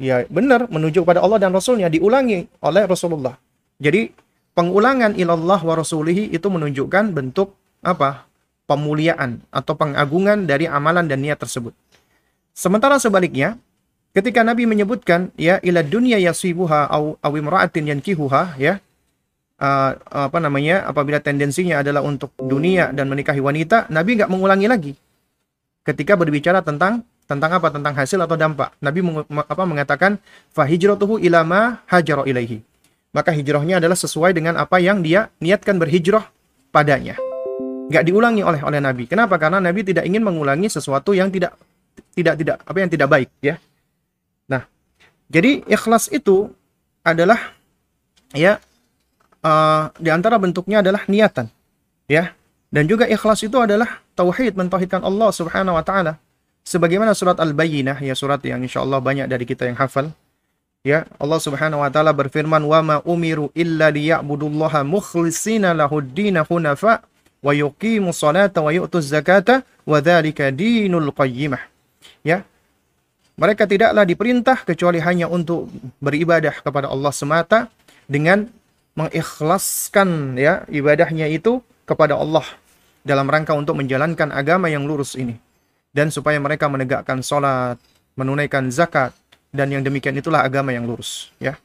C: ya benar menuju kepada Allah dan Rasulnya diulangi oleh Rasulullah. Jadi pengulangan ilallah wa rasulihi itu menunjukkan bentuk apa? pemuliaan atau pengagungan dari amalan dan niat tersebut. Sementara sebaliknya, ketika Nabi menyebutkan ya ila dunya yasibuha au aw imra'atin yankihuha ya uh, apa namanya apabila tendensinya adalah untuk dunia dan menikahi wanita, Nabi nggak mengulangi lagi. Ketika berbicara tentang tentang apa? Tentang hasil atau dampak. Nabi meng, apa mengatakan fa hijratuhu ila ma hajara ilaihi. Maka hijrahnya adalah sesuai dengan apa yang dia niatkan berhijrah padanya. Nggak diulangi oleh oleh Nabi. Kenapa? Karena Nabi tidak ingin mengulangi sesuatu yang tidak tidak tidak apa yang tidak baik ya. Nah, jadi ikhlas itu adalah ya uh, di antara bentuknya adalah niatan ya. Dan juga ikhlas itu adalah tauhid mentauhidkan Allah Subhanahu wa taala. Sebagaimana surat Al-Bayyinah ya surat yang insyaallah banyak dari kita yang hafal. Ya, Allah Subhanahu wa taala berfirman, "Wa ma umiru illa liya'budullaha mukhlishina lahud-din hunafa wa yuqimus salata wa yu'tuz zakata wa dzalika dinul qayyimah." Ya. Mereka tidaklah diperintah kecuali hanya untuk beribadah kepada Allah semata dengan mengikhlaskan ya ibadahnya itu kepada Allah dalam rangka untuk menjalankan agama yang lurus ini dan supaya mereka menegakkan sholat, menunaikan zakat dan yang demikian itulah agama yang lurus ya.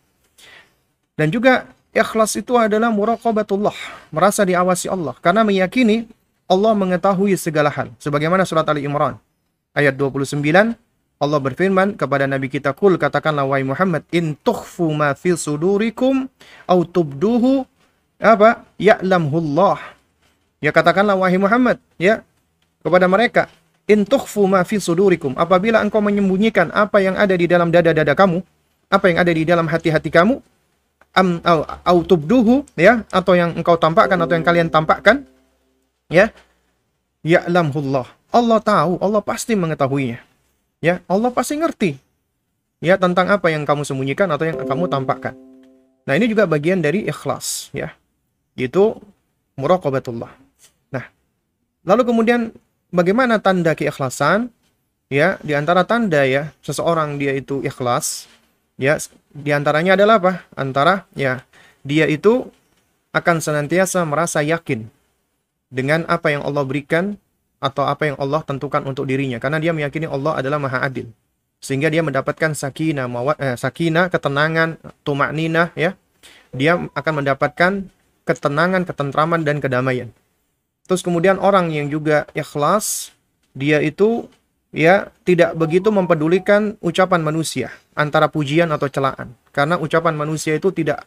C: Dan juga ikhlas itu adalah muraqabatullah, merasa diawasi Allah karena meyakini Allah mengetahui segala hal. Sebagaimana surat Ali Imran ayat 29 Allah berfirman kepada Nabi kita kul katakanlah wahai Muhammad in tukhfu ma fi sudurikum au tubduhu apa? Ya'lamhullah. Ya katakanlah wahai Muhammad ya kepada mereka in tukhfu ma fi sudurikum apabila engkau menyembunyikan apa yang ada di dalam dada-dada kamu apa yang ada di dalam hati-hati kamu am au, au tubduhu ya atau yang engkau tampakkan atau yang kalian tampakkan ya ya'lamhullah. Allah tahu Allah pasti mengetahuinya Ya, Allah pasti ngerti. Ya, tentang apa yang kamu sembunyikan atau yang kamu tampakkan. Nah, ini juga bagian dari ikhlas, ya. Itu muraqabatullah. Nah, lalu kemudian bagaimana tanda keikhlasan? Ya, di antara tanda ya seseorang dia itu ikhlas, ya, di antaranya adalah apa? Antara ya dia itu akan senantiasa merasa yakin dengan apa yang Allah berikan atau apa yang Allah tentukan untuk dirinya karena dia meyakini Allah adalah Maha Adil. Sehingga dia mendapatkan sakinah, mawat, eh, sakinah, ketenangan, tumakninah ya. Dia akan mendapatkan ketenangan, ketentraman dan kedamaian. Terus kemudian orang yang juga ikhlas, dia itu ya tidak begitu mempedulikan ucapan manusia antara pujian atau celaan. Karena ucapan manusia itu tidak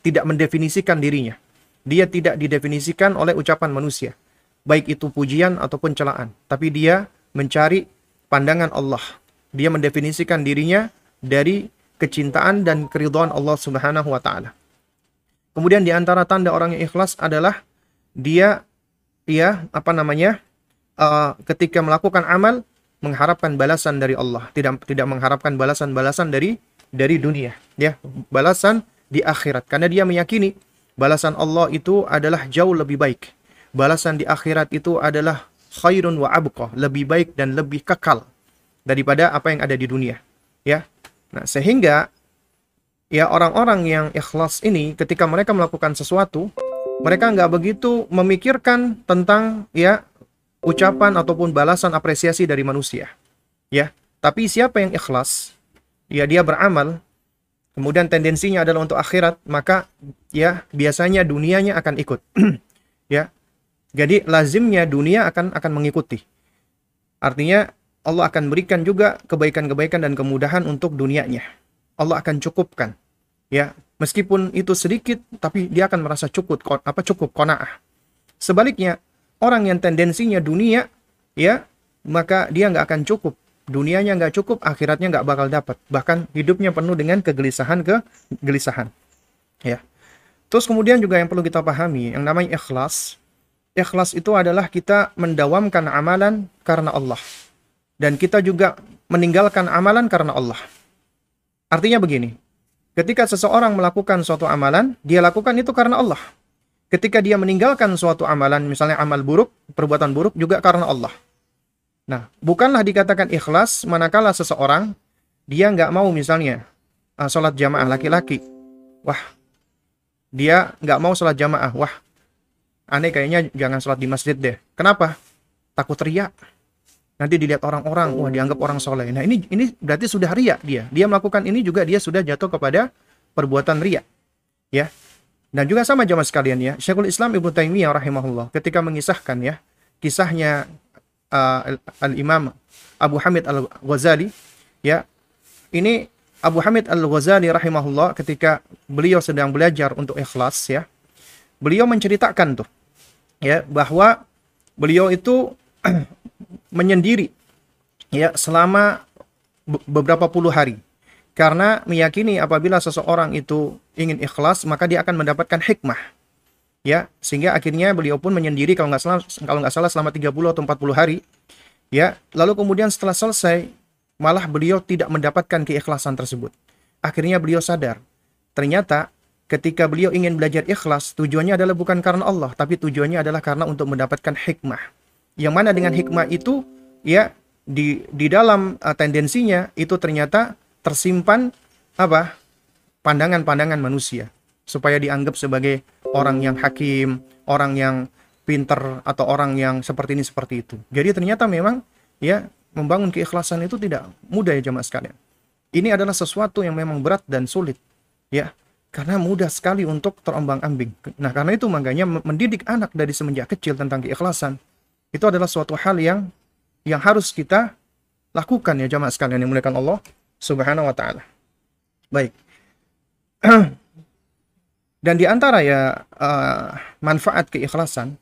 C: tidak mendefinisikan dirinya. Dia tidak didefinisikan oleh ucapan manusia, baik itu pujian ataupun celaan, tapi dia mencari pandangan Allah. Dia mendefinisikan dirinya dari kecintaan dan keridhaan Allah Subhanahu wa taala. Kemudian di antara tanda orang yang ikhlas adalah dia ya apa namanya? uh, ketika melakukan amal mengharapkan balasan dari Allah, tidak tidak mengharapkan balasan-balasan dari dari dunia, ya. Balasan di akhirat karena dia meyakini balasan Allah itu adalah jauh lebih baik. Balasan di akhirat itu adalah khairun wa abqa, lebih baik dan lebih kekal daripada apa yang ada di dunia, ya. Nah, sehingga ya orang-orang yang ikhlas ini ketika mereka melakukan sesuatu, mereka nggak begitu memikirkan tentang ya ucapan ataupun balasan apresiasi dari manusia. Ya, tapi siapa yang ikhlas, ya dia beramal, kemudian tendensinya adalah untuk akhirat, maka ya biasanya dunianya akan ikut. ya. Jadi lazimnya dunia akan akan mengikuti. Artinya Allah akan berikan juga kebaikan-kebaikan dan kemudahan untuk dunianya. Allah akan cukupkan. Ya, meskipun itu sedikit tapi dia akan merasa cukup apa cukup qanaah. Sebaliknya, orang yang tendensinya dunia, ya, maka dia nggak akan cukup. Dunianya nggak cukup, akhiratnya nggak bakal dapat. Bahkan hidupnya penuh dengan kegelisahan kegelisahan. Ya. Terus kemudian juga yang perlu kita pahami, yang namanya ikhlas. Ikhlas itu adalah kita mendawamkan amalan karena Allah. Dan kita juga meninggalkan amalan karena Allah. Artinya begini, ketika seseorang melakukan suatu amalan, dia lakukan itu karena Allah ketika dia meninggalkan suatu amalan, misalnya amal buruk, perbuatan buruk juga karena Allah. Nah, bukanlah dikatakan ikhlas manakala seseorang dia nggak mau misalnya uh, sholat jamaah laki-laki. Wah, dia nggak mau sholat jamaah. Wah, aneh kayaknya jangan sholat di masjid deh. Kenapa? Takut riak. Nanti dilihat orang-orang, wah dianggap orang soleh. Nah ini ini berarti sudah riak dia. Dia melakukan ini juga dia sudah jatuh kepada perbuatan riak. Ya, dan juga sama jamaah sekalian ya, Syekhul Islam Ibnu Taimiyah rahimahullah ketika mengisahkan ya kisahnya uh, Al-Imam Abu Hamid Al-Ghazali ya. Ini Abu Hamid Al-Ghazali rahimahullah ketika beliau sedang belajar untuk ikhlas ya. Beliau menceritakan tuh ya bahwa beliau itu menyendiri ya selama beberapa puluh hari karena meyakini apabila seseorang itu ingin ikhlas, maka dia akan mendapatkan hikmah. Ya, sehingga akhirnya beliau pun menyendiri kalau nggak salah kalau nggak salah selama 30 atau 40 hari. Ya, lalu kemudian setelah selesai malah beliau tidak mendapatkan keikhlasan tersebut. Akhirnya beliau sadar, ternyata ketika beliau ingin belajar ikhlas, tujuannya adalah bukan karena Allah, tapi tujuannya adalah karena untuk mendapatkan hikmah. Yang mana dengan hikmah itu ya di di dalam uh, tendensinya itu ternyata tersimpan apa? pandangan-pandangan manusia supaya dianggap sebagai orang yang hakim, orang yang pinter atau orang yang seperti ini seperti itu. Jadi ternyata memang ya membangun keikhlasan itu tidak mudah ya jemaah sekalian. Ini adalah sesuatu yang memang berat dan sulit ya karena mudah sekali untuk terombang-ambing. Nah, karena itu makanya mendidik anak dari semenjak kecil tentang keikhlasan itu adalah suatu hal yang yang harus kita lakukan ya jemaah sekalian yang muliakan Allah Subhanahu wa taala. Baik. Dan di antara ya uh, manfaat keikhlasan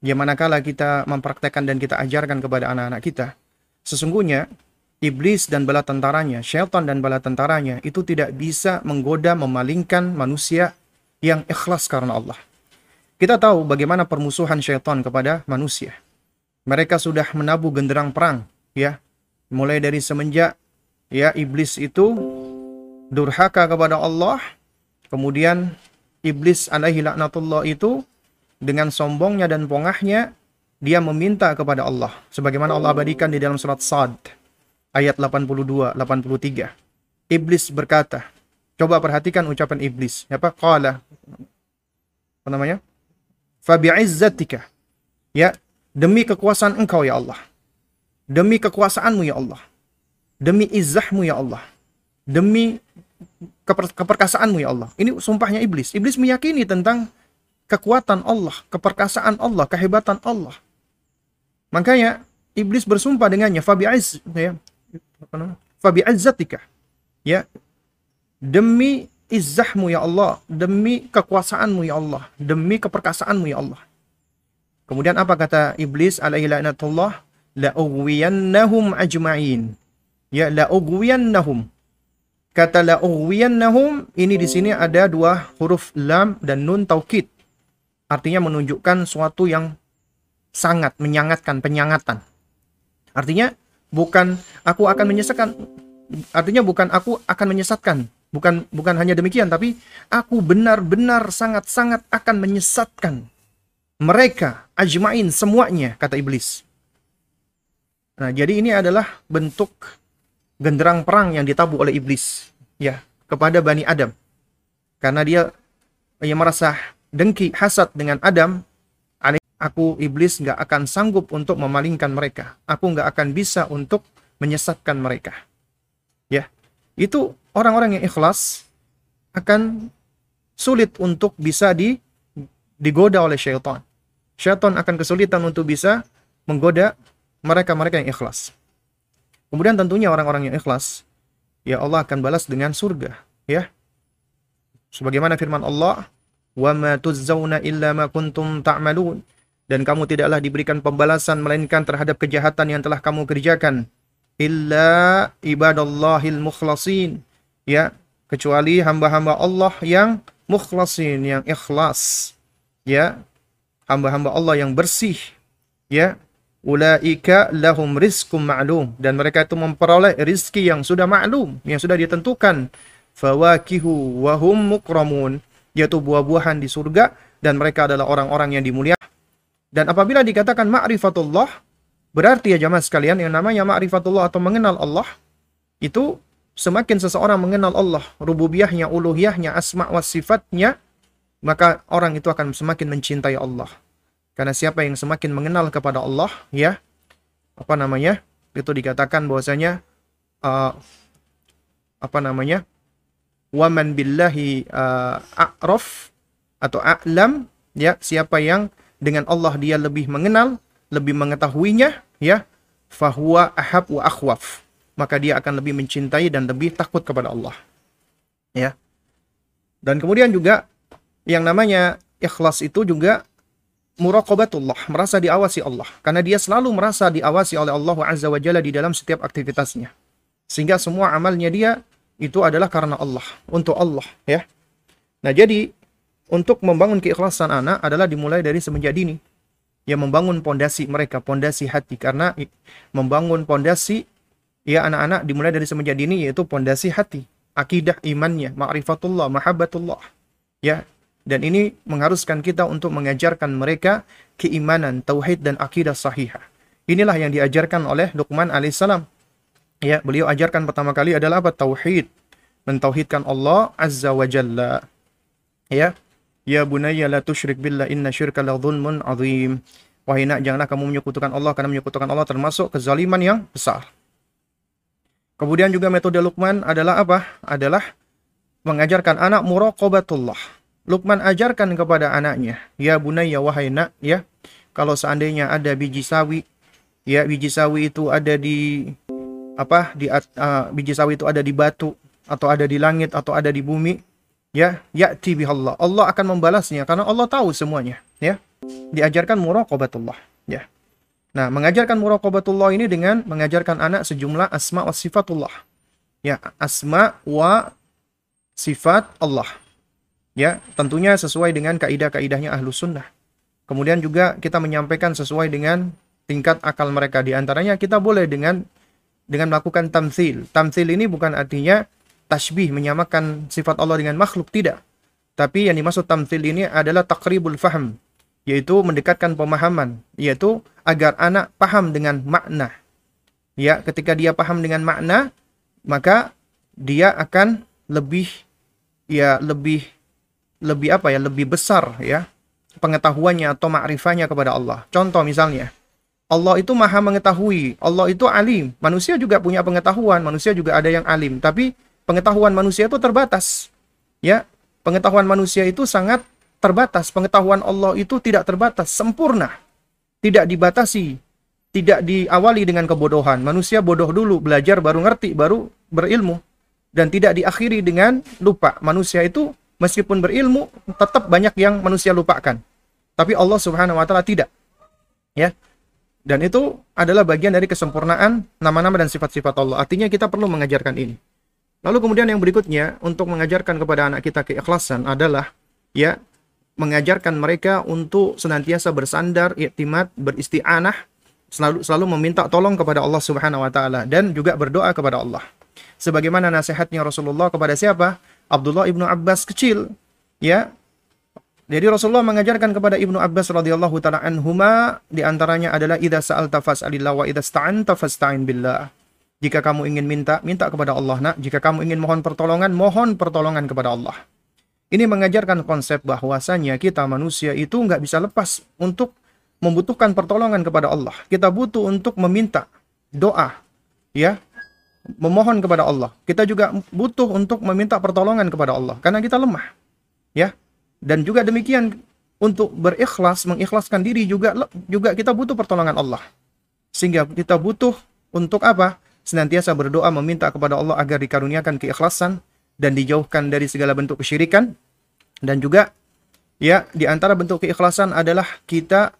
C: ya manakala kita mempraktekkan dan kita ajarkan kepada anak-anak kita, sesungguhnya iblis dan bala tentaranya, syaitan dan bala tentaranya itu tidak bisa menggoda memalingkan manusia yang ikhlas karena Allah. Kita tahu bagaimana permusuhan syaitan kepada manusia. Mereka sudah menabuh genderang perang, ya. Mulai dari semenjak ya iblis itu durhaka kepada Allah kemudian iblis alaihi laknatullah itu dengan sombongnya dan pongahnya dia meminta kepada Allah sebagaimana Allah abadikan di dalam surat Sad ayat 82 83 iblis berkata coba perhatikan ucapan iblis apa qala apa namanya fa bi'izzatika ya demi kekuasaan engkau ya Allah demi kekuasaanmu ya Allah Demi izahmu ya Allah. Demi keper keperkasaanmu ya Allah. Ini sumpahnya iblis. Iblis meyakini tentang kekuatan Allah, keperkasaan Allah, kehebatan Allah. Makanya iblis bersumpah dengannya fabi ya. Fabi azzatika. Ya. Demi izzahmu ya Allah, demi kekuasaanmu ya Allah, demi keperkasaanmu ya Allah. Kemudian apa kata iblis alaihi laknatullah? La ughwiyannahum ajma'in. Ya la ughwiyannahum. Kata la ughwiyannahum ini di sini ada dua huruf lam dan nun taukid. Artinya menunjukkan suatu yang sangat menyangatkan, penyangatan. Artinya bukan aku akan menyesatkan artinya bukan aku akan menyesatkan. Bukan bukan hanya demikian tapi aku benar-benar sangat-sangat akan menyesatkan mereka ajmain semuanya kata iblis. Nah jadi ini adalah bentuk genderang perang yang ditabuh oleh iblis ya kepada bani Adam. Karena dia yang merasa dengki hasad dengan Adam aku iblis nggak akan sanggup untuk memalingkan mereka. Aku nggak akan bisa untuk menyesatkan mereka. Ya, itu orang-orang yang ikhlas akan sulit untuk bisa di, digoda oleh syaitan. Syaitan akan kesulitan untuk bisa menggoda mereka-mereka yang ikhlas. Kemudian tentunya orang-orang yang ikhlas, ya Allah akan balas dengan surga. Ya, sebagaimana firman Allah, illa ma kuntum dan kamu tidaklah diberikan pembalasan melainkan terhadap kejahatan yang telah kamu kerjakan. Illa ibadallahil mukhlasin. Ya kecuali hamba-hamba Allah yang mukhlasin yang ikhlas. Ya hamba-hamba Allah yang bersih. Ya ulaika lahum rizqum ma'lum. Dan mereka itu memperoleh rizki yang sudah maklum yang sudah ditentukan. Fawakihu wahum mukramun. Yaitu buah-buahan di surga. Dan mereka adalah orang-orang yang dimuliakan dan apabila dikatakan ma'rifatullah, berarti ya jamaah sekalian yang namanya ma'rifatullah atau mengenal Allah, itu semakin seseorang mengenal Allah, rububiyahnya, uluhiyahnya, asma wa sifatnya, maka orang itu akan semakin mencintai Allah. Karena siapa yang semakin mengenal kepada Allah, ya, apa namanya, itu dikatakan bahwasanya, uh, apa namanya, waman billahi uh, a'raf atau a'lam, ya, siapa yang dengan Allah dia lebih mengenal, lebih mengetahuinya, ya, fahuwa ahab wa akhwaf. Maka dia akan lebih mencintai dan lebih takut kepada Allah. Ya. Dan kemudian juga yang namanya ikhlas itu juga muraqabatullah, merasa diawasi Allah. Karena dia selalu merasa diawasi oleh Allah Azza wa Jalla di dalam setiap aktivitasnya. Sehingga semua amalnya dia itu adalah karena Allah, untuk Allah, ya. Nah, jadi untuk membangun keikhlasan anak adalah dimulai dari semenjak dini. Ya membangun pondasi mereka, pondasi hati karena membangun pondasi ya anak-anak dimulai dari semenjak dini yaitu pondasi hati, akidah imannya, ma'rifatullah, mahabbatullah. Ya, dan ini mengharuskan kita untuk mengajarkan mereka keimanan, tauhid dan akidah sahihah. Inilah yang diajarkan oleh Luqman alaihissalam. Ya, beliau ajarkan pertama kali adalah apa? Tauhid. Mentauhidkan Allah Azza wa Jalla. Ya, Ya bunayya la tusyrik billah inna syirka la dhulmun azim. Wahai nak, janganlah kamu menyekutukan Allah karena menyekutukan Allah termasuk kezaliman yang besar. Kemudian juga metode Luqman adalah apa? Adalah mengajarkan anak muraqabatullah. Luqman ajarkan kepada anaknya, ya bunayya wahai nak, ya, kalau seandainya ada biji sawi, ya biji sawi itu ada di apa? Di uh, biji sawi itu ada di batu atau ada di langit atau ada di bumi, ya ya'ti bihallah. Allah akan membalasnya karena Allah tahu semuanya ya. Diajarkan muraqabatullah ya. Nah mengajarkan muraqabatullah ini dengan mengajarkan anak sejumlah asma wa sifatullah. Ya asma wa sifat Allah ya. Tentunya sesuai dengan kaidah-kaidahnya ahlu sunnah. Kemudian juga kita menyampaikan sesuai dengan tingkat akal mereka. Di antaranya kita boleh dengan dengan melakukan tamsil tamsil ini bukan artinya tasbih menyamakan sifat Allah dengan makhluk tidak. Tapi yang dimaksud tamthil ini adalah takribul faham, yaitu mendekatkan pemahaman, yaitu agar anak paham dengan makna. Ya, ketika dia paham dengan makna, maka dia akan lebih ya lebih lebih apa ya, lebih besar ya pengetahuannya atau makrifahnya kepada Allah. Contoh misalnya, Allah itu maha mengetahui, Allah itu alim. Manusia juga punya pengetahuan, manusia juga ada yang alim, tapi pengetahuan manusia itu terbatas. Ya, pengetahuan manusia itu sangat terbatas. Pengetahuan Allah itu tidak terbatas, sempurna. Tidak dibatasi, tidak diawali dengan kebodohan. Manusia bodoh dulu, belajar baru ngerti, baru berilmu. dan tidak diakhiri dengan lupa. Manusia itu meskipun berilmu tetap banyak yang manusia lupakan. Tapi Allah Subhanahu wa taala tidak. Ya. Dan itu adalah bagian dari kesempurnaan nama-nama dan sifat-sifat Allah. Artinya kita perlu mengajarkan ini. Lalu kemudian yang berikutnya untuk mengajarkan kepada anak kita keikhlasan adalah ya mengajarkan mereka untuk senantiasa bersandar, iktimat, beristi'anah, selalu selalu meminta tolong kepada Allah Subhanahu wa taala dan juga berdoa kepada Allah. Sebagaimana nasihatnya Rasulullah kepada siapa? Abdullah ibnu Abbas kecil, ya. Jadi Rasulullah mengajarkan kepada Ibnu Abbas radhiyallahu taala anhuma di antaranya adalah idza sa'alta fas'alillah wa idza sta'anta fasta'in billah. Jika kamu ingin minta, minta kepada Allah. Nak, jika kamu ingin mohon pertolongan, mohon pertolongan kepada Allah. Ini mengajarkan konsep bahwasanya kita manusia itu nggak bisa lepas untuk membutuhkan pertolongan kepada Allah. Kita butuh untuk meminta doa, ya, memohon kepada Allah. Kita juga butuh untuk meminta pertolongan kepada Allah karena kita lemah, ya. Dan juga demikian untuk berikhlas, mengikhlaskan diri juga juga kita butuh pertolongan Allah. Sehingga kita butuh untuk apa? Senantiasa berdoa meminta kepada Allah agar dikaruniakan keikhlasan dan dijauhkan dari segala bentuk kesyirikan dan juga ya di antara bentuk keikhlasan adalah kita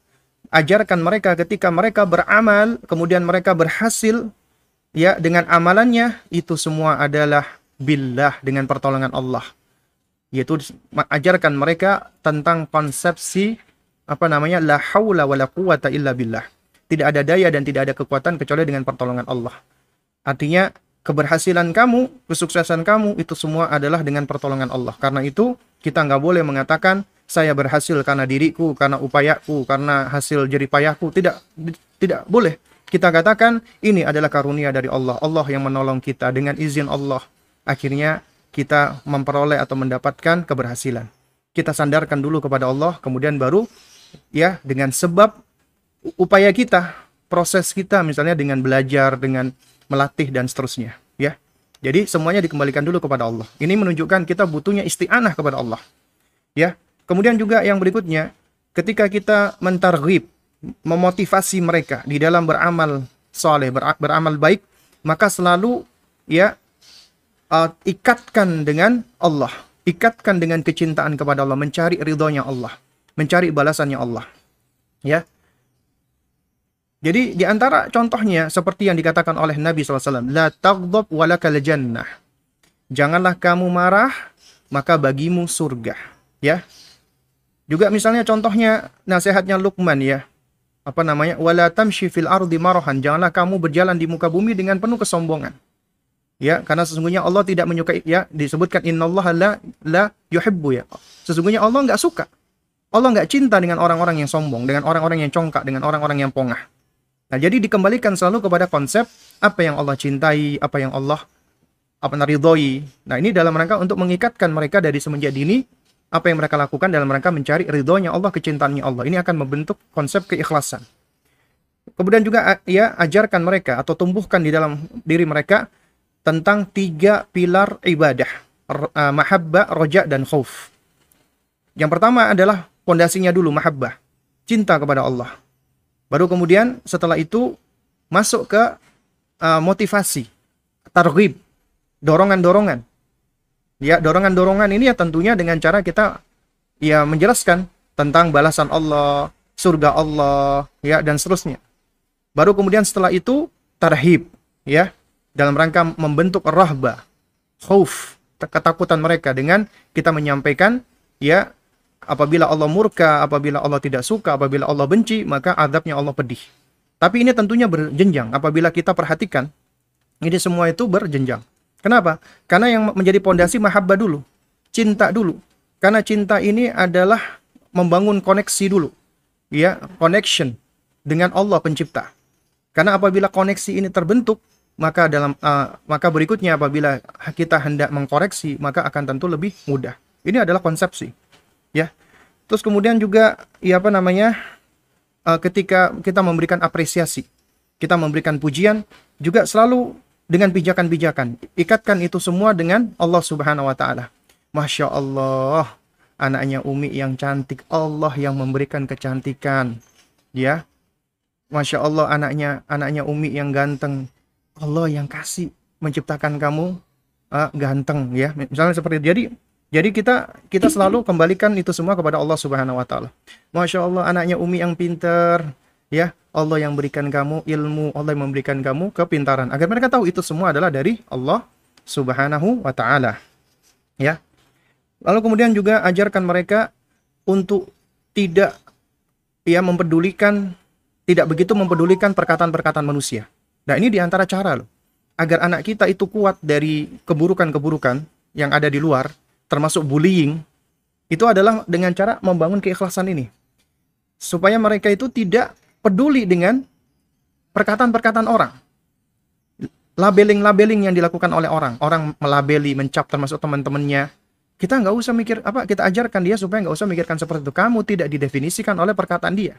C: ajarkan mereka ketika mereka beramal kemudian mereka berhasil ya dengan amalannya itu semua adalah billah dengan pertolongan Allah yaitu ajarkan mereka tentang konsepsi apa namanya la haula wala quwata illa billah. Tidak ada daya dan tidak ada kekuatan kecuali dengan pertolongan Allah. Artinya keberhasilan kamu, kesuksesan kamu itu semua adalah dengan pertolongan Allah. Karena itu kita nggak boleh mengatakan saya berhasil karena diriku, karena upayaku, karena hasil jeripayahku. Tidak, tidak boleh. Kita katakan ini adalah karunia dari Allah. Allah yang menolong kita dengan izin Allah. Akhirnya kita memperoleh atau mendapatkan keberhasilan. Kita sandarkan dulu kepada Allah, kemudian baru ya dengan sebab upaya kita, proses kita misalnya dengan belajar, dengan melatih dan seterusnya, ya. Jadi semuanya dikembalikan dulu kepada Allah. Ini menunjukkan kita butuhnya isti'anah kepada Allah. Ya. Kemudian juga yang berikutnya, ketika kita mentarghib, memotivasi mereka di dalam beramal soleh, beramal baik, maka selalu ya uh, ikatkan dengan Allah, ikatkan dengan kecintaan kepada Allah, mencari ridhonya Allah, mencari balasannya Allah. Ya. Jadi di antara contohnya seperti yang dikatakan oleh Nabi SAW, La taghdab walakal jannah. Janganlah kamu marah, maka bagimu surga. Ya. Juga misalnya contohnya nasihatnya Luqman ya. Apa namanya? Wala tamshi fil ardi marahan. Janganlah kamu berjalan di muka bumi dengan penuh kesombongan ya karena sesungguhnya Allah tidak menyukai ya disebutkan innallaha la la yuhibbu ya sesungguhnya Allah nggak suka Allah nggak cinta dengan orang-orang yang sombong dengan orang-orang yang congkak dengan orang-orang yang pongah nah jadi dikembalikan selalu kepada konsep apa yang Allah cintai apa yang Allah apa naridhoi nah ini dalam rangka untuk mengikatkan mereka dari semenjak dini apa yang mereka lakukan dalam rangka mencari ridhonya Allah kecintaannya Allah ini akan membentuk konsep keikhlasan kemudian juga ya ajarkan mereka atau tumbuhkan di dalam diri mereka tentang tiga pilar ibadah, mahabbah, roja, dan khauf. Yang pertama adalah pondasinya dulu mahabbah, cinta kepada Allah. Baru kemudian setelah itu masuk ke uh, motivasi, targhib, dorongan-dorongan. Ya, dorongan-dorongan ini ya tentunya dengan cara kita ya menjelaskan tentang balasan Allah, surga Allah, ya dan seterusnya. Baru kemudian setelah itu tarhib, ya, dalam rangka membentuk rahba, khauf, ketakutan mereka dengan kita menyampaikan ya apabila Allah murka, apabila Allah tidak suka, apabila Allah benci, maka adabnya Allah pedih. Tapi ini tentunya berjenjang. Apabila kita perhatikan, ini semua itu berjenjang. Kenapa? Karena yang menjadi pondasi mahabbah dulu. Cinta dulu. Karena cinta ini adalah membangun koneksi dulu. Ya, connection dengan Allah pencipta. Karena apabila koneksi ini terbentuk, maka dalam uh, maka berikutnya apabila kita hendak mengkoreksi maka akan tentu lebih mudah. Ini adalah konsepsi. Ya. Terus kemudian juga ya apa namanya? Uh, ketika kita memberikan apresiasi, kita memberikan pujian juga selalu dengan pijakan-pijakan. Ikatkan itu semua dengan Allah Subhanahu wa taala. Masya Allah, anaknya Umi yang cantik, Allah yang memberikan kecantikan. Ya. Masya Allah anaknya anaknya Umi yang ganteng, Allah yang kasih menciptakan kamu uh, ganteng ya. Misalnya seperti itu. Jadi jadi kita kita selalu kembalikan itu semua kepada Allah Subhanahu wa taala. Masya Allah anaknya Umi yang pinter ya. Allah yang berikan kamu ilmu, Allah yang memberikan kamu kepintaran. Agar mereka tahu itu semua adalah dari Allah Subhanahu wa taala. Ya. Lalu kemudian juga ajarkan mereka untuk tidak ya mempedulikan tidak begitu mempedulikan perkataan-perkataan manusia. Nah, ini di antara cara loh agar anak kita itu kuat dari keburukan-keburukan yang ada di luar, termasuk bullying, itu adalah dengan cara membangun keikhlasan ini. Supaya mereka itu tidak peduli dengan perkataan-perkataan orang. Labeling-labeling yang dilakukan oleh orang. Orang melabeli, mencap termasuk teman-temannya. Kita nggak usah mikir apa, kita ajarkan dia supaya nggak usah mikirkan seperti itu. Kamu tidak didefinisikan oleh perkataan dia.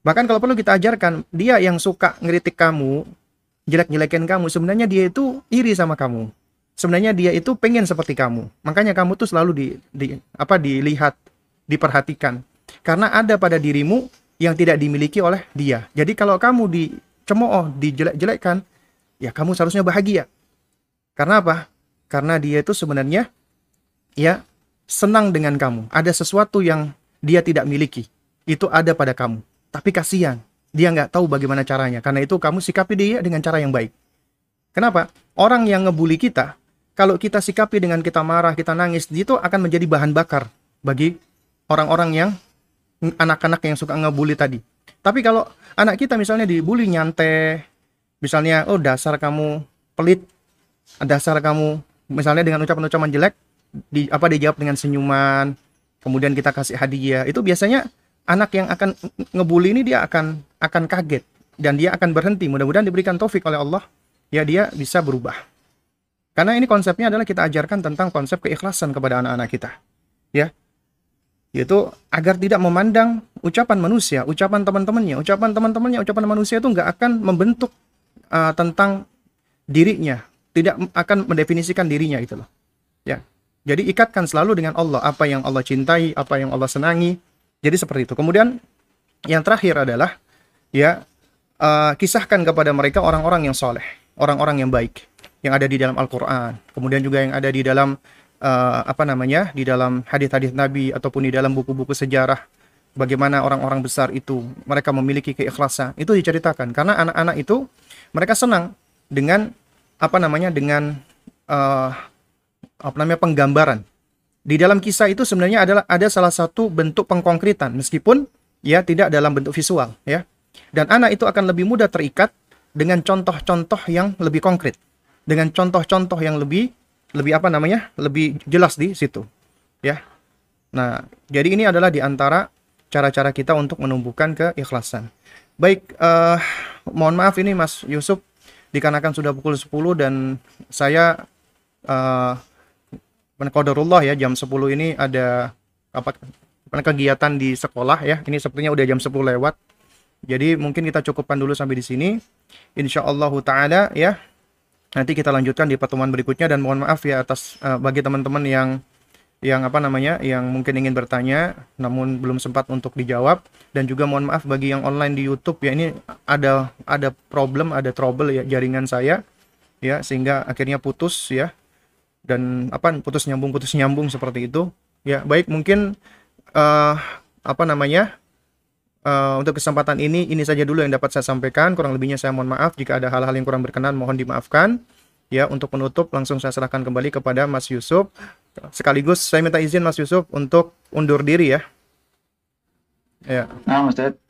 C: Bahkan kalau perlu kita ajarkan, dia yang suka ngeritik kamu, jelek-jelekin kamu, sebenarnya dia itu iri sama kamu. Sebenarnya dia itu pengen seperti kamu. Makanya kamu tuh selalu di, di apa dilihat, diperhatikan. Karena ada pada dirimu yang tidak dimiliki oleh dia. Jadi kalau kamu dicemooh, dijelek-jelekkan, ya kamu seharusnya bahagia. Karena apa? Karena dia itu sebenarnya ya senang dengan kamu. Ada sesuatu yang dia tidak miliki. Itu ada pada kamu. Tapi kasihan, dia nggak tahu bagaimana caranya. Karena itu kamu sikapi dia dengan cara yang baik. Kenapa? Orang yang ngebully kita, kalau kita sikapi dengan kita marah, kita nangis, itu akan menjadi bahan bakar bagi orang-orang yang anak-anak yang suka ngebully tadi. Tapi kalau anak kita misalnya dibully nyantai, misalnya oh dasar kamu pelit, dasar kamu misalnya dengan ucapan-ucapan jelek, di apa dijawab dengan senyuman, kemudian kita kasih hadiah, itu biasanya anak yang akan ngebully ini dia akan akan kaget dan dia akan berhenti. Mudah-mudahan diberikan taufik oleh Allah ya dia bisa berubah. Karena ini konsepnya adalah kita ajarkan tentang konsep keikhlasan kepada anak-anak kita. Ya. Yaitu agar tidak memandang ucapan manusia, ucapan teman-temannya, ucapan teman-temannya, ucapan manusia itu nggak akan membentuk uh, tentang dirinya, tidak akan mendefinisikan dirinya itu loh. Ya. Jadi ikatkan selalu dengan Allah, apa yang Allah cintai, apa yang Allah senangi, jadi seperti itu. Kemudian yang terakhir adalah ya uh, kisahkan kepada mereka orang-orang yang soleh, orang-orang yang baik yang ada di dalam Al-Quran. Kemudian juga yang ada di dalam uh, apa namanya di dalam hadis-hadis Nabi ataupun di dalam buku-buku sejarah bagaimana orang-orang besar itu mereka memiliki keikhlasan itu diceritakan karena anak-anak itu mereka senang dengan apa namanya dengan uh, apa namanya penggambaran di dalam kisah itu sebenarnya adalah ada salah satu bentuk pengkonkretan meskipun ya tidak dalam bentuk visual ya. Dan anak itu akan lebih mudah terikat dengan contoh-contoh yang lebih konkret, dengan contoh-contoh yang lebih lebih apa namanya? lebih jelas di situ. Ya. Nah, jadi ini adalah di antara cara-cara kita untuk menumbuhkan keikhlasan. Baik, uh, mohon maaf ini Mas Yusuf dikarenakan sudah pukul 10 dan saya uh, qadarullah ya jam 10 ini ada apa kegiatan di sekolah ya. Ini sepertinya udah jam 10 lewat. Jadi mungkin kita cukupkan dulu sampai di sini. Insyaallah taala ya. Nanti kita lanjutkan di pertemuan berikutnya dan mohon maaf ya atas uh, bagi teman-teman yang yang apa namanya yang mungkin ingin bertanya namun belum sempat untuk dijawab. Dan juga mohon maaf bagi yang online di YouTube ya ini ada ada problem ada trouble ya jaringan saya ya sehingga akhirnya putus ya. Dan apa putus nyambung putus nyambung seperti itu. Ya baik mungkin uh, apa namanya uh, untuk kesempatan ini ini saja dulu yang dapat saya sampaikan. Kurang lebihnya saya mohon maaf. Jika ada hal-hal yang kurang berkenan mohon dimaafkan. Ya untuk penutup langsung saya serahkan kembali kepada Mas Yusuf. Sekaligus saya minta izin Mas Yusuf untuk undur diri ya.
D: Ya. Nah Ustaz